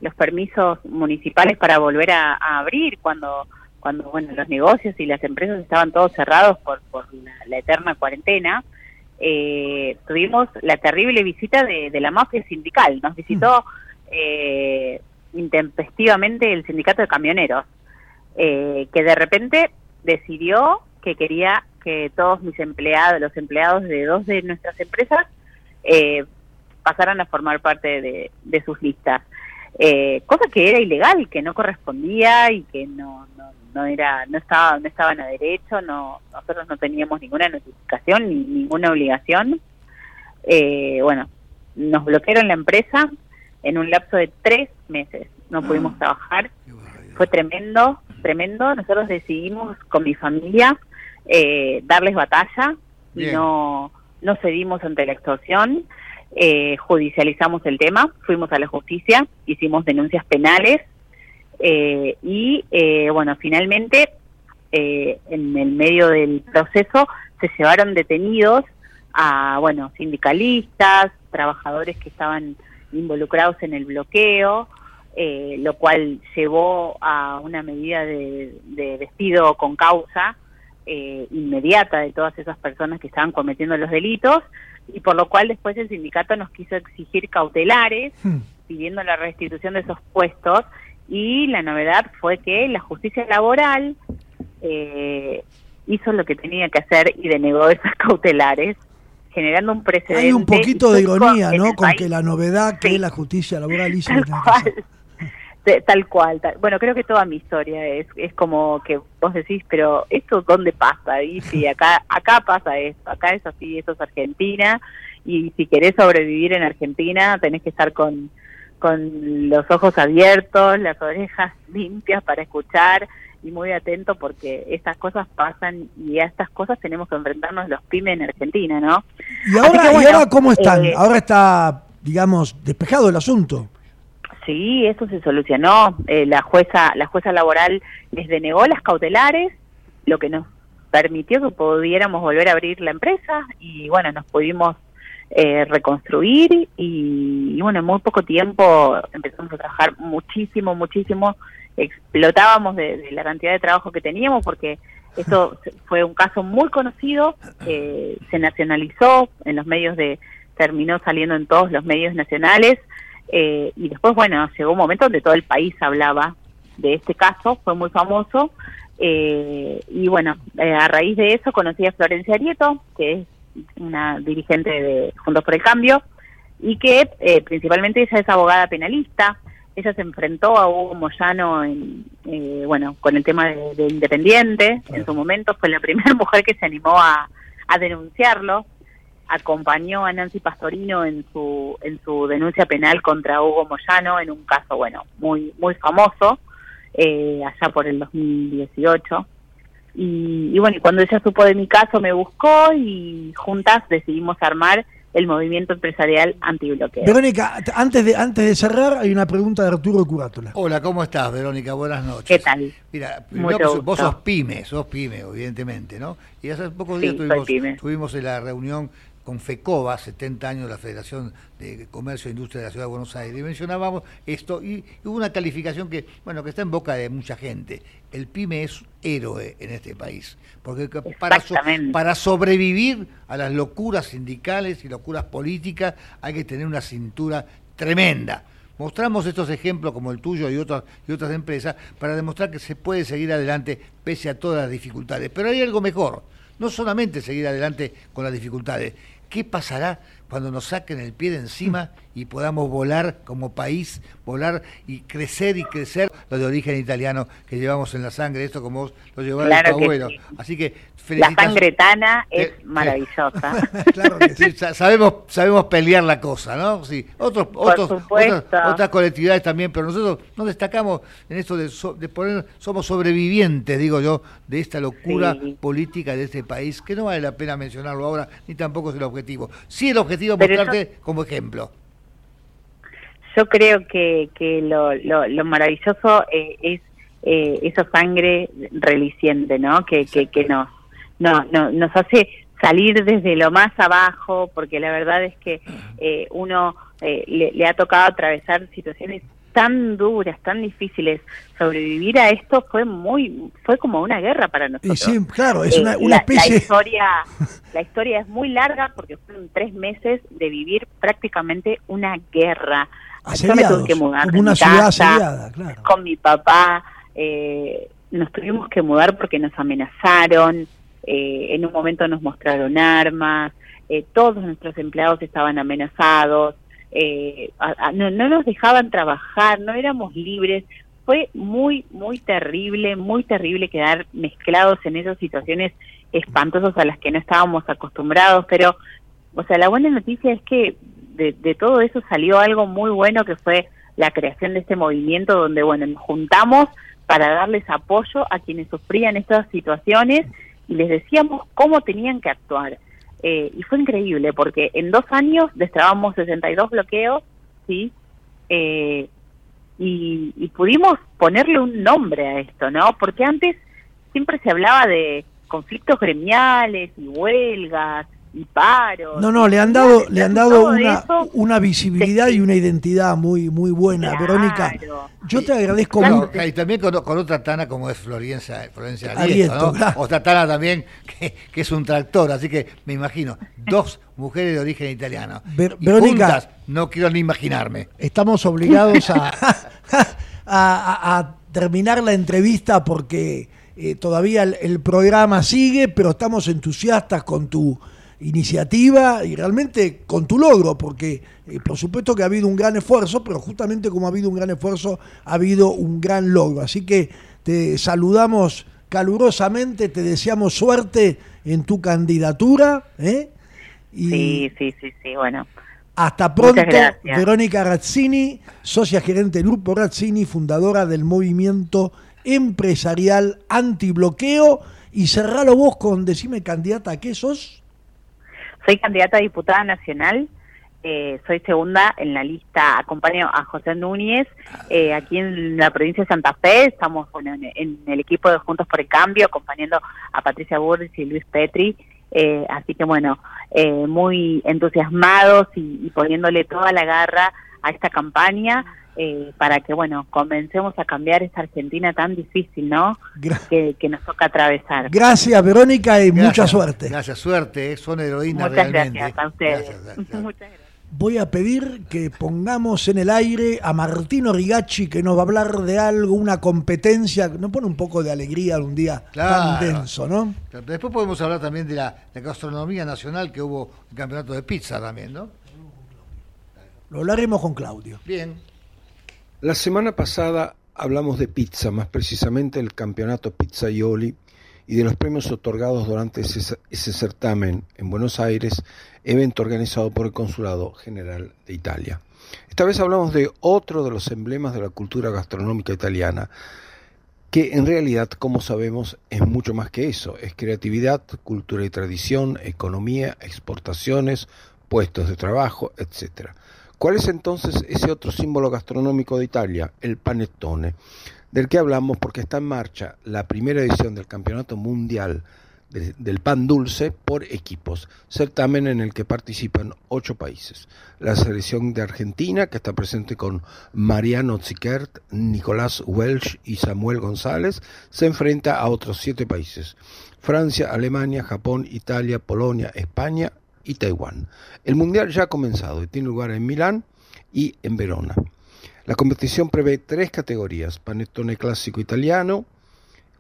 S15: los permisos municipales para volver a, abrir, cuando cuando bueno los negocios y las empresas estaban todos cerrados por, por la, eterna cuarentena, eh, tuvimos la terrible visita de, la mafia sindical. Nos visitó eh, intempestivamente el sindicato de camioneros, que de repente decidió que quería que todos mis empleados, los empleados de dos de nuestras empresas, eh, pasaran a formar parte de, sus listas. Eh, cosa que era ilegal, que no correspondía y que no, no, era, no estaba, no estaban a derecho, no, nosotros no teníamos ninguna notificación ni ninguna obligación. Eh, bueno, nos bloquearon la empresa en un lapso de tres meses, no ah. pudimos trabajar, fue tremendo, tremendo. Nosotros decidimos con mi familia eh, darles batalla y no, no cedimos ante la extorsión eh, judicializamos el tema, fuimos a la justicia, hicimos denuncias penales eh, y, eh, bueno, finalmente, en el medio del proceso, se llevaron detenidos a, bueno, sindicalistas, trabajadores que estaban involucrados en el bloqueo, lo cual llevó a una medida de, de despido con causa inmediata de todas esas personas que estaban cometiendo los delitos y por lo cual después el sindicato nos quiso exigir cautelares hmm. pidiendo la restitución de esos puestos y la novedad fue que la justicia laboral eh, hizo lo que tenía que hacer y denegó esas cautelares generando un precedente.
S3: Hay un poquito de ironía, ¿no? Con que la novedad que la justicia laboral hizo.
S15: tal cual. Bueno, creo que toda mi historia es, es como que vos decís, pero ¿esto dónde pasa? Y sí, acá, acá pasa esto, acá es así, esto es Argentina, y si querés sobrevivir en Argentina tenés que estar con, con los ojos abiertos, las orejas limpias para escuchar y muy atento porque estas cosas pasan y a estas cosas tenemos que enfrentarnos los pymes en Argentina, ¿no?
S3: ¿Y ahora, cómo están? Eh, ahora está, digamos, despejado el asunto.
S15: Sí, eso se solucionó. Eh, la jueza, la jueza laboral les denegó las cautelares, lo que nos permitió que pudiéramos volver a abrir la empresa y bueno, nos pudimos eh, reconstruir y, bueno, en muy poco tiempo empezamos a trabajar muchísimo, muchísimo, explotábamos de, la cantidad de trabajo que teníamos porque esto fue un caso muy conocido, eh, se nacionalizó en los medios de, terminó saliendo en todos los medios nacionales eh, y después, bueno, llegó un momento donde todo el país hablaba de este caso, fue muy famoso eh, y bueno, eh, a raíz de eso conocí a Florencia Arieto, que es una dirigente de Juntos por el Cambio, y que eh, principalmente ella es abogada penalista. Ella se enfrentó a Hugo Moyano en, bueno, con el tema de, Independiente. En su momento fue la primera mujer que se animó a, a denunciarlo. Acompañó a Nancy Pastorino en su en su denuncia penal contra Hugo Moyano en un caso, bueno, muy muy famoso eh, allá por el 2018. Y, y bueno, y cuando ella supo de mi caso me buscó y juntas decidimos armar el movimiento empresarial antibloqueo.
S3: Verónica, antes de antes de cerrar, hay una pregunta de Arturo Curátula.
S5: Hola, ¿cómo estás, Verónica? Buenas noches.
S15: ¿Qué tal?
S5: Mira, primero vos sos pyme, sos pyme, evidentemente, ¿no? Y hace pocos días tuvimos, tuvimos en la reunión con FECOBA, 70 años la Federación de Comercio e Industria de la Ciudad de Buenos Aires, y mencionábamos esto, y, hubo una calificación que, bueno, que está en boca de mucha gente. El PYME es héroe en este país, porque para, para sobrevivir a las locuras sindicales y locuras políticas hay que tener una cintura tremenda. Mostramos estos ejemplos como el tuyo y otras, y otras empresas para demostrar que se puede seguir adelante pese a todas las dificultades. Pero hay algo mejor, no solamente seguir adelante con las dificultades, ¿qué pasará cuando nos saquen el pie de encima y podamos volar como país, volar y crecer y crecer lo de origen italiano que llevamos en la sangre, esto como vos lo llevaron tu abuelo. Así que
S15: la sangre tana es maravillosa.
S5: claro que sí. sabemos, sabemos pelear la cosa, ¿no? Sí. Otros, otros, otras, colectividades también, pero nosotros nos destacamos en esto de, poner, somos sobrevivientes, digo yo, de esta locura política de este país, que no vale la pena mencionarlo ahora, ni tampoco es el objetivo. Sí el objetivo es mostrarte como ejemplo.
S15: Yo creo que, que lo, lo, maravilloso eh, es eh, esa sangre reliciente, ¿no? Que, que, que nos no, no, nos hace salir desde lo más abajo, porque la verdad es que eh, uno eh, le, ha tocado atravesar situaciones tan duras, tan difíciles. Sobrevivir a esto fue muy, fue como una guerra para nosotros.
S3: sí, claro, es una, eh, especie.
S15: La, historia, la historia es muy larga porque fueron tres meses de vivir prácticamente una guerra.
S3: Yo me tuve que mudar una ciudad asediada, claro.
S15: Con mi papá, nos tuvimos que mudar porque nos amenazaron. Eh, en un momento nos mostraron armas, eh, todos nuestros empleados estaban amenazados, eh, no, nos dejaban trabajar, no éramos libres. Fue muy, muy terrible, muy terrible quedar mezclados en esas situaciones espantosas a las que no estábamos acostumbrados, pero, o sea, la buena noticia es que de, de todo eso salió algo muy bueno que fue la creación de este movimiento donde, bueno, nos juntamos para darles apoyo a quienes sufrían estas situaciones y les decíamos cómo tenían que actuar. Eh, y fue increíble porque en dos años destrabamos 62 bloqueos, ¿sí? Eh, y, y pudimos ponerle un nombre a esto, ¿no? Porque antes siempre se hablaba de conflictos gremiales y huelgas y paro.
S3: No, no, le han dado, le han dado una, una visibilidad y una identidad muy, muy buena, Verónica. Yo te agradezco mucho.
S5: Y también con, otra tana como es Florencia, Florencia Arieto, Otra tana también que, que, es un tractor, así que me imagino, dos mujeres de origen italiano. Verónica, no quiero ni imaginarme.
S3: Estamos obligados a, a, terminar la entrevista porque eh, todavía el programa sigue, pero estamos entusiastas con tu iniciativa y realmente con tu logro, porque eh, por supuesto que ha habido un gran esfuerzo, pero justamente como ha habido un gran esfuerzo, ha habido un gran logro. Así que te saludamos calurosamente, te deseamos suerte en tu candidatura. ¿eh?
S15: Sí, sí, sí, sí, bueno.
S3: Hasta pronto, Verónica Razzini, socia gerente del Grupo Razzini, fundadora del movimiento empresarial antibloqueo. Y cerralo vos con, decime candidata, ¿a qué sos?
S15: Soy candidata a diputada nacional eh, soy segunda en la lista, acompaño a José Núñez eh, aquí en la provincia de Santa Fe, estamos en, el equipo de Juntos por el Cambio, acompañando a Patricia Burris y Luis Petri, eh, así que bueno, muy entusiasmados y, poniéndole toda la garra a esta campaña. Para que, bueno, comencemos a cambiar esta Argentina tan difícil, ¿no? Que, nos toca atravesar.
S3: Gracias, Verónica, y mucha suerte.
S5: Gracias, suerte, son heroínas
S15: Muchas
S5: realmente.
S15: gracias a ustedes. Muchas gracias
S3: voy a pedir que pongamos en el aire a Martino Rigacci que nos va a hablar de algo, una competencia, nos pone un poco de alegría un día tan denso, ¿no?
S5: Después podemos hablar también de la, gastronomía nacional que hubo un campeonato de pizza también, ¿no?
S3: Lo hablaremos con Claudio.
S5: Bien.
S16: La semana pasada hablamos de pizza, más precisamente el campeonato Pizzaioli y de los premios otorgados durante ese, ese certamen en Buenos Aires evento organizado por el Consulado General de Italia. Esta vez hablamos de otro de los emblemas de la cultura gastronómica italiana, que en realidad, como sabemos, es mucho más que eso, es creatividad, cultura y tradición, economía, exportaciones, puestos de trabajo, etc. ¿Cuál es entonces ese otro símbolo gastronómico de Italia? El panettone, del que hablamos porque está en marcha la primera edición del Campeonato Mundial del pan dulce por equipos, certamen en el que participan ocho países. La selección de Argentina, que está presente con Mariano Zickert, Nicolás Welsh y Samuel González, se enfrenta a otros siete países. Francia, Alemania, Japón, Italia, Polonia, España y Taiwán. El Mundial ya ha comenzado y tiene lugar en Milán y en Verona. La competición prevé tres categorías, panettone clásico italiano,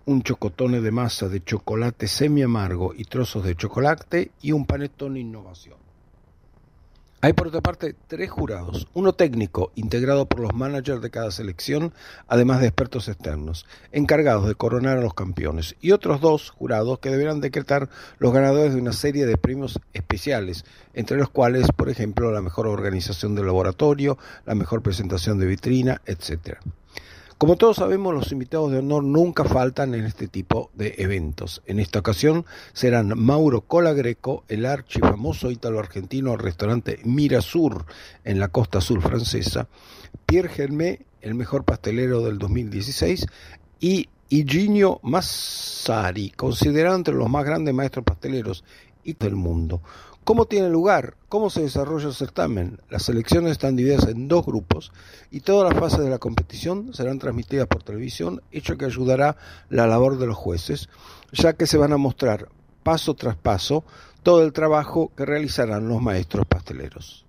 S16: un chocotone de masa de chocolate semi amargo y trozos de chocolate y un panetone innovación. Hay por otra parte tres jurados, uno técnico integrado por los managers de cada selección, además de expertos externos, encargados de coronar a los campeones, y otros dos jurados que deberán decretar los ganadores de una serie de premios especiales, entre los cuales, por ejemplo, la mejor organización del laboratorio, la mejor presentación de vitrina, etc. Como todos sabemos, los invitados de honor nunca faltan en este tipo de eventos. En esta ocasión serán Mauro Colagreco, el archifamoso ítalo-argentino restaurante Mirasur en la costa sur francesa, Pierre Germé, el mejor pastelero del 2016, y Higinio Massari, considerado entre los más grandes maestros pasteleros del mundo. ¿Cómo tiene lugar? ¿Cómo se desarrolla el certamen? Las selecciones están divididas en dos grupos y todas las fases de la competición serán transmitidas por televisión, hecho que ayudará la labor de los jueces, ya que se van a mostrar paso tras paso todo el trabajo que realizarán los maestros pasteleros.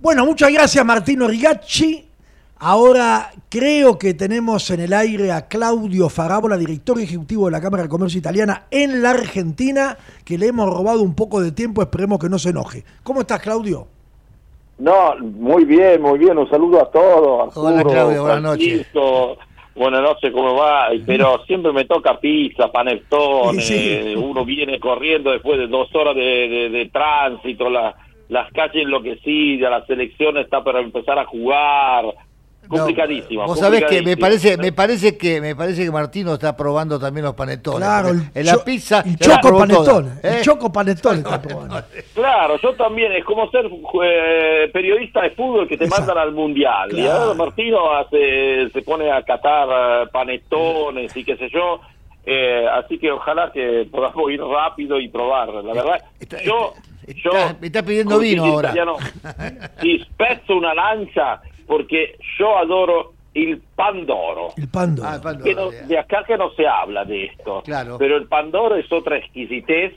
S3: Bueno, muchas gracias Martino Rigacci. Ahora creo que tenemos en el aire a Claudio Farabola, director ejecutivo de la Cámara de Comercio Italiana en la Argentina, que le hemos robado un poco de tiempo, esperemos que no se enoje. ¿Cómo estás, Claudio?
S17: No, muy bien, muy bien, un saludo a todos.
S5: Hola, Claudio, buenas noches.
S17: Buenas noches, ¿cómo va? Pero siempre me toca pizza, panettone, uno viene corriendo después de dos horas de, tránsito, las calles enloquecidas, la selección está para empezar a jugar, complicadísima.
S5: vos sabés que me parece, me parece que me parece que Martino está probando también los panetones.
S3: Claro,
S5: en la pizza
S3: el choco panetón, el ¿eh? choco panetón está probando.
S17: Claro, yo también es como ser eh, periodista de fútbol que te mandan al mundial. Y ahora Martino hace, se pone a catar eh, panetones y qué sé yo. así que ojalá que podamos ir rápido y probar. La verdad, yo, yo
S5: me está pidiendo vino ahora.
S17: Si spezzo una lanza porque yo adoro el Pandoro.
S3: El Pandoro. Ah,
S17: de acá que no se habla de esto.
S5: Claro.
S17: Pero el Pandoro es otra exquisitez,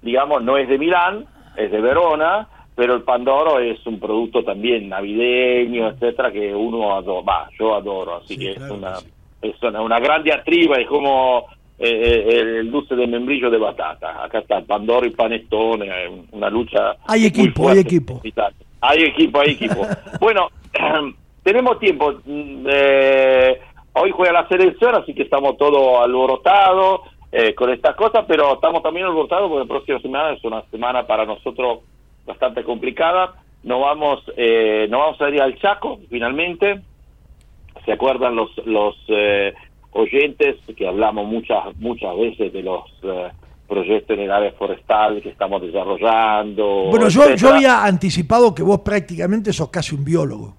S17: digamos, no es de Milán, es de Verona, pero el Pandoro es un producto también navideño, etcétera, que uno adora, va, yo adoro, así que es una es una, gran diatriba, es como eh, eh, el dulce de membrillo de batata. Acá está el Pandoro y Panettone, una lucha.
S3: Hay equipo, hay equipo.
S17: Hay equipo, hay equipo. bueno, tenemos tiempo. Mm, eh, hoy juega la selección, así que estamos todos alborotados eh, con estas cosas, pero estamos también alborotados porque la próxima semana es una semana para nosotros bastante complicada. nos vamos, eh, nos vamos a ir al Chaco, finalmente. ¿Se acuerdan los, los eh, oyentes que hablamos muchas, muchas veces de los eh, proyectos en el área forestal que estamos desarrollando?
S3: Bueno, yo, yo había anticipado que vos prácticamente sos casi un biólogo.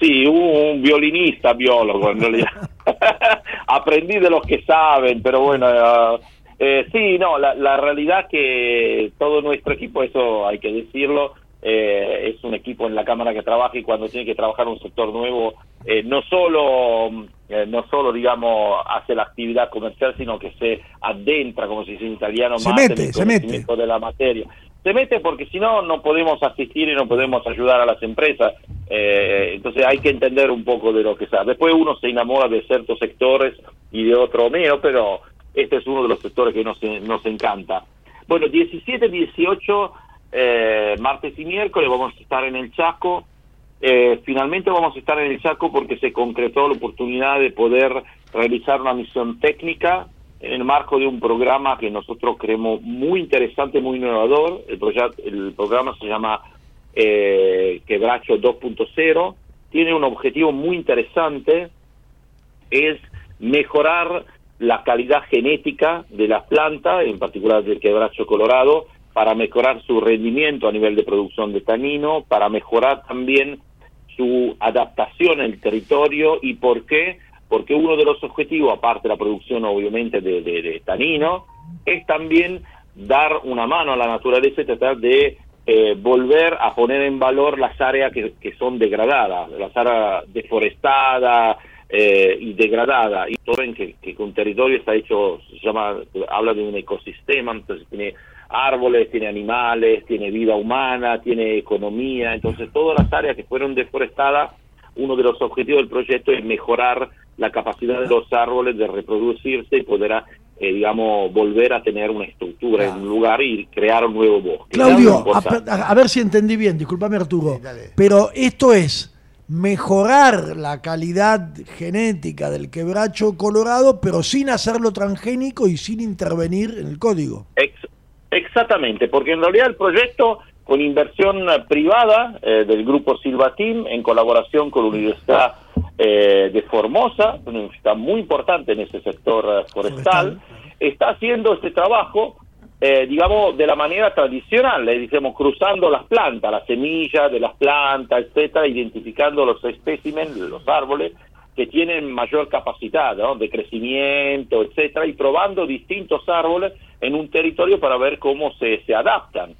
S17: Sí, un violinista biólogo en realidad. Aprendí de los que saben, pero bueno, eh, sí, no, la, la realidad que todo nuestro equipo, eso hay que decirlo, eh, es un equipo en la Cámara que trabaja y cuando tiene que trabajar un sector nuevo, eh, no solo, eh, no solo, digamos, hace la actividad comercial, sino que se adentra, como se dice en italiano,
S3: se
S17: más
S3: mete,
S17: en el
S3: se mete.
S17: conocimiento de la materia. Se mete porque si no, no podemos asistir y no podemos ayudar a las empresas. Eh, entonces hay que entender un poco de lo que sabe. Después uno se enamora de ciertos sectores y de otro menos, pero este es uno de los sectores que nos, nos encanta. Bueno, 17, 18 eh, martes y miércoles vamos a estar en el Chaco. Eh, finalmente vamos a estar en el Chaco porque se concretó la oportunidad de poder realizar una misión técnica en el marco de un programa que nosotros creemos muy interesante, muy innovador. El, el programa se llama eh, Quebracho 2.0. Tiene un objetivo muy interesante, es mejorar la calidad genética de las plantas, en particular del quebracho colorado, para mejorar su rendimiento a nivel de producción de tanino, para mejorar también su adaptación el territorio y por qué, porque uno de los objetivos, aparte de la producción obviamente de, de, tanino, es también dar una mano a la naturaleza y tratar de eh, volver a poner en valor las áreas que, que son degradadas, las áreas deforestadas eh, y degradadas. Y saben que, que un territorio está hecho, se llama, habla de un ecosistema, entonces tiene árboles, tiene animales, tiene vida humana, tiene economía, entonces todas las áreas que fueron deforestadas, uno de los objetivos del proyecto es mejorar la capacidad de los árboles de reproducirse y poder, eh, digamos, volver a tener una estructura en un lugar y crear un nuevo bosque.
S3: Claudio, a, a, ver si entendí bien, discúlpame Arturo, sí, pero esto es mejorar la calidad genética del quebracho colorado, pero sin hacerlo transgénico y sin intervenir en el código.
S17: Ex exactamente, porque en realidad el proyecto con inversión privada eh, del grupo Silvatim en colaboración con la Universidad eh, de Formosa, una universidad muy importante en ese sector uh, forestal, está haciendo este trabajo, eh, digamos, de la manera tradicional, le decimos cruzando las plantas, las semillas de las plantas, etcétera, identificando los espécimen, los árboles que tienen mayor capacidad ¿no? de crecimiento, etcétera, y probando distintos árboles en un territorio para ver cómo se, se adaptan.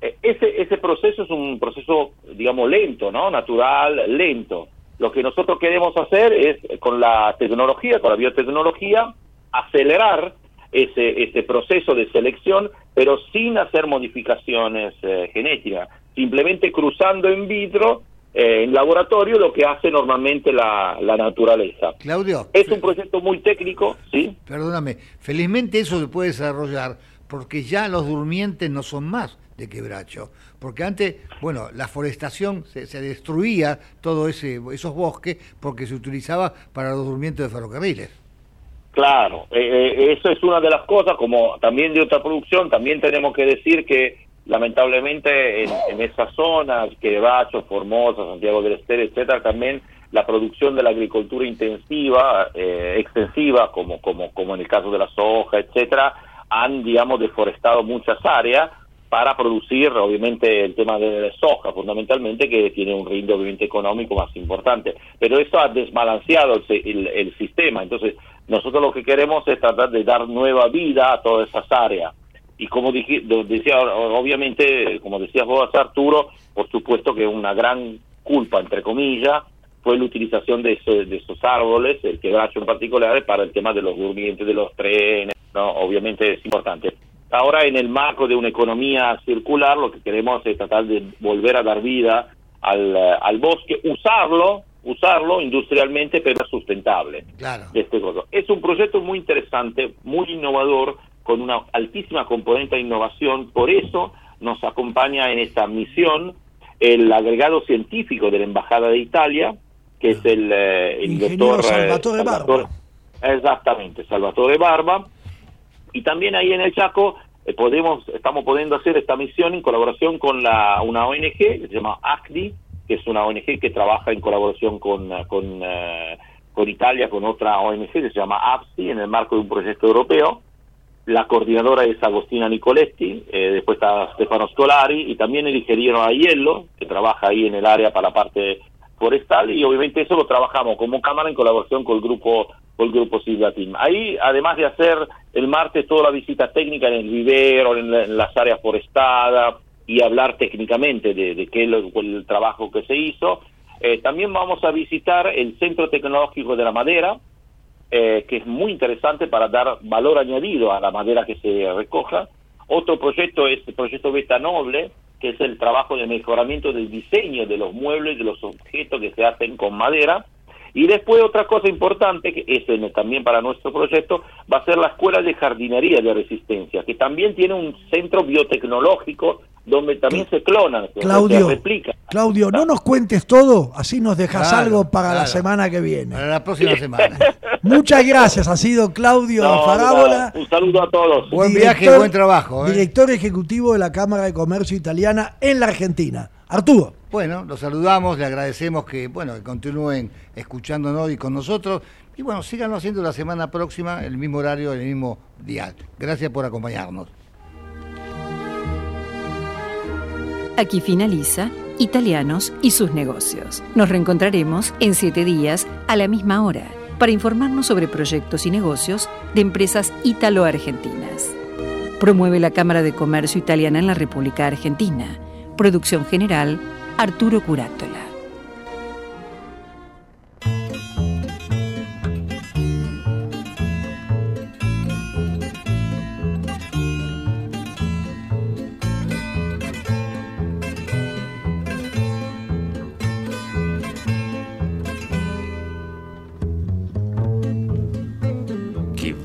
S17: Ese, ese proceso es un proceso, digamos, lento, ¿no? Natural, lento. Lo que nosotros queremos hacer es, con la tecnología, con la biotecnología, acelerar ese, ese proceso de selección, pero sin hacer modificaciones eh, genéticas, simplemente cruzando en vitro, eh, en laboratorio, lo que hace normalmente la, la naturaleza.
S5: Claudio.
S17: Es un proyecto muy técnico, ¿sí?
S5: Perdóname, felizmente eso se puede desarrollar porque ya los durmientes no son más de quebracho. Porque antes, bueno, la forestación se, se destruía todo ese esos bosques porque se utilizaba para los durmientes de ferrocarriles.
S17: Claro, eh, eh, eso es una de las cosas, como también de otra producción, también tenemos que decir que lamentablemente en, esas zonas, Quebracho, Formosa, Santiago del Estero, etcétera, también la producción de la agricultura intensiva, eh, extensiva, como, como, como en el caso de la soja, etcétera, han, digamos, deforestado muchas áreas para producir, obviamente, el tema de soja, fundamentalmente, que tiene un rendimiento económico más importante. Pero eso ha desbalanceado el, el, el, sistema. Entonces, nosotros lo que queremos es tratar de dar nueva vida a todas esas áreas. Y como dije, decía, obviamente, como decías vos, Arturo, por supuesto que una gran culpa, entre comillas, fue la utilización de, eso, de esos árboles, el quebracho en particular, para el tema de los durmientes de los trenes, ¿no? Obviamente es importante. Ahora, en el marco de una economía circular, lo que queremos es tratar de volver a dar vida al, al bosque, usarlo, usarlo industrialmente, pero sustentable.
S5: Claro.
S17: De este. Es un proyecto muy interesante, muy innovador, con una altísima componente de innovación. Por eso nos acompaña en esta misión el agregado científico de la Embajada de Italia, que es el, eh, el doctor
S3: Salvatore,
S17: Salvatore
S3: Barba.
S17: Exactamente, Salvatore Barba. Y también ahí en el Chaco eh, podemos, estamos pudiendo hacer esta misión en colaboración con la, una ONG que se llama ACDI, que es una ONG que trabaja en colaboración con, con, eh, con Italia, con otra ONG que se llama APSI, en el marco de un proyecto europeo. La coordinadora es Agostina Nicoletti, eh, después está Stefano Scolari y también el ingeniero Aiello, que trabaja ahí en el área para la parte forestal y obviamente eso lo trabajamos como cámara en colaboración con el grupo con el grupo Silva Team. Ahí, además de hacer el martes toda la visita técnica en el vivero, en, las áreas forestadas y hablar técnicamente de, qué es el trabajo que se hizo, eh, también vamos a visitar el Centro Tecnológico de la Madera, eh, que es muy interesante para dar valor añadido a la madera que se recoja. Otro proyecto es el proyecto Beta Noble, que es el trabajo de mejoramiento del diseño de los muebles, de los objetos que se hacen con madera. Y después otra cosa importante, que es también para nuestro proyecto, va a ser la Escuela de Jardinería de Resistencia, que también tiene un centro biotecnológico donde también se clonan,
S3: Claudio, se replica. Claudio, no nos cuentes todo, así nos dejas algo para la semana que viene.
S5: Para la próxima semana.
S3: Muchas gracias, ha sido Claudio Farábola.
S17: Un saludo a todos.
S5: Buen viaje, buen trabajo.
S3: ¿eh? Director ejecutivo de la Cámara de Comercio Italiana en la Argentina. Arturo.
S5: Bueno, los saludamos, le agradecemos que, bueno, que continúen escuchándonos y con nosotros. Y bueno, síganos haciendo la semana próxima, el mismo horario, el mismo día. Gracias por acompañarnos.
S18: Aquí finaliza Italianos y sus negocios. Nos reencontraremos en siete días a la misma hora para informarnos sobre proyectos y negocios de empresas italo-argentinas. Promueve la Cámara de Comercio Italiana en la República Argentina. Producción general, Arturo Curátola.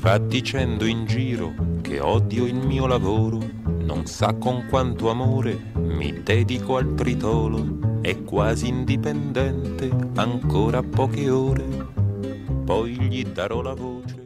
S19: Va dicendo in giro che odio il mio lavoro, non sa con quanto amore mi dedico al tritolo, è quasi indipendente, ancora poche ore, poi gli darò la voce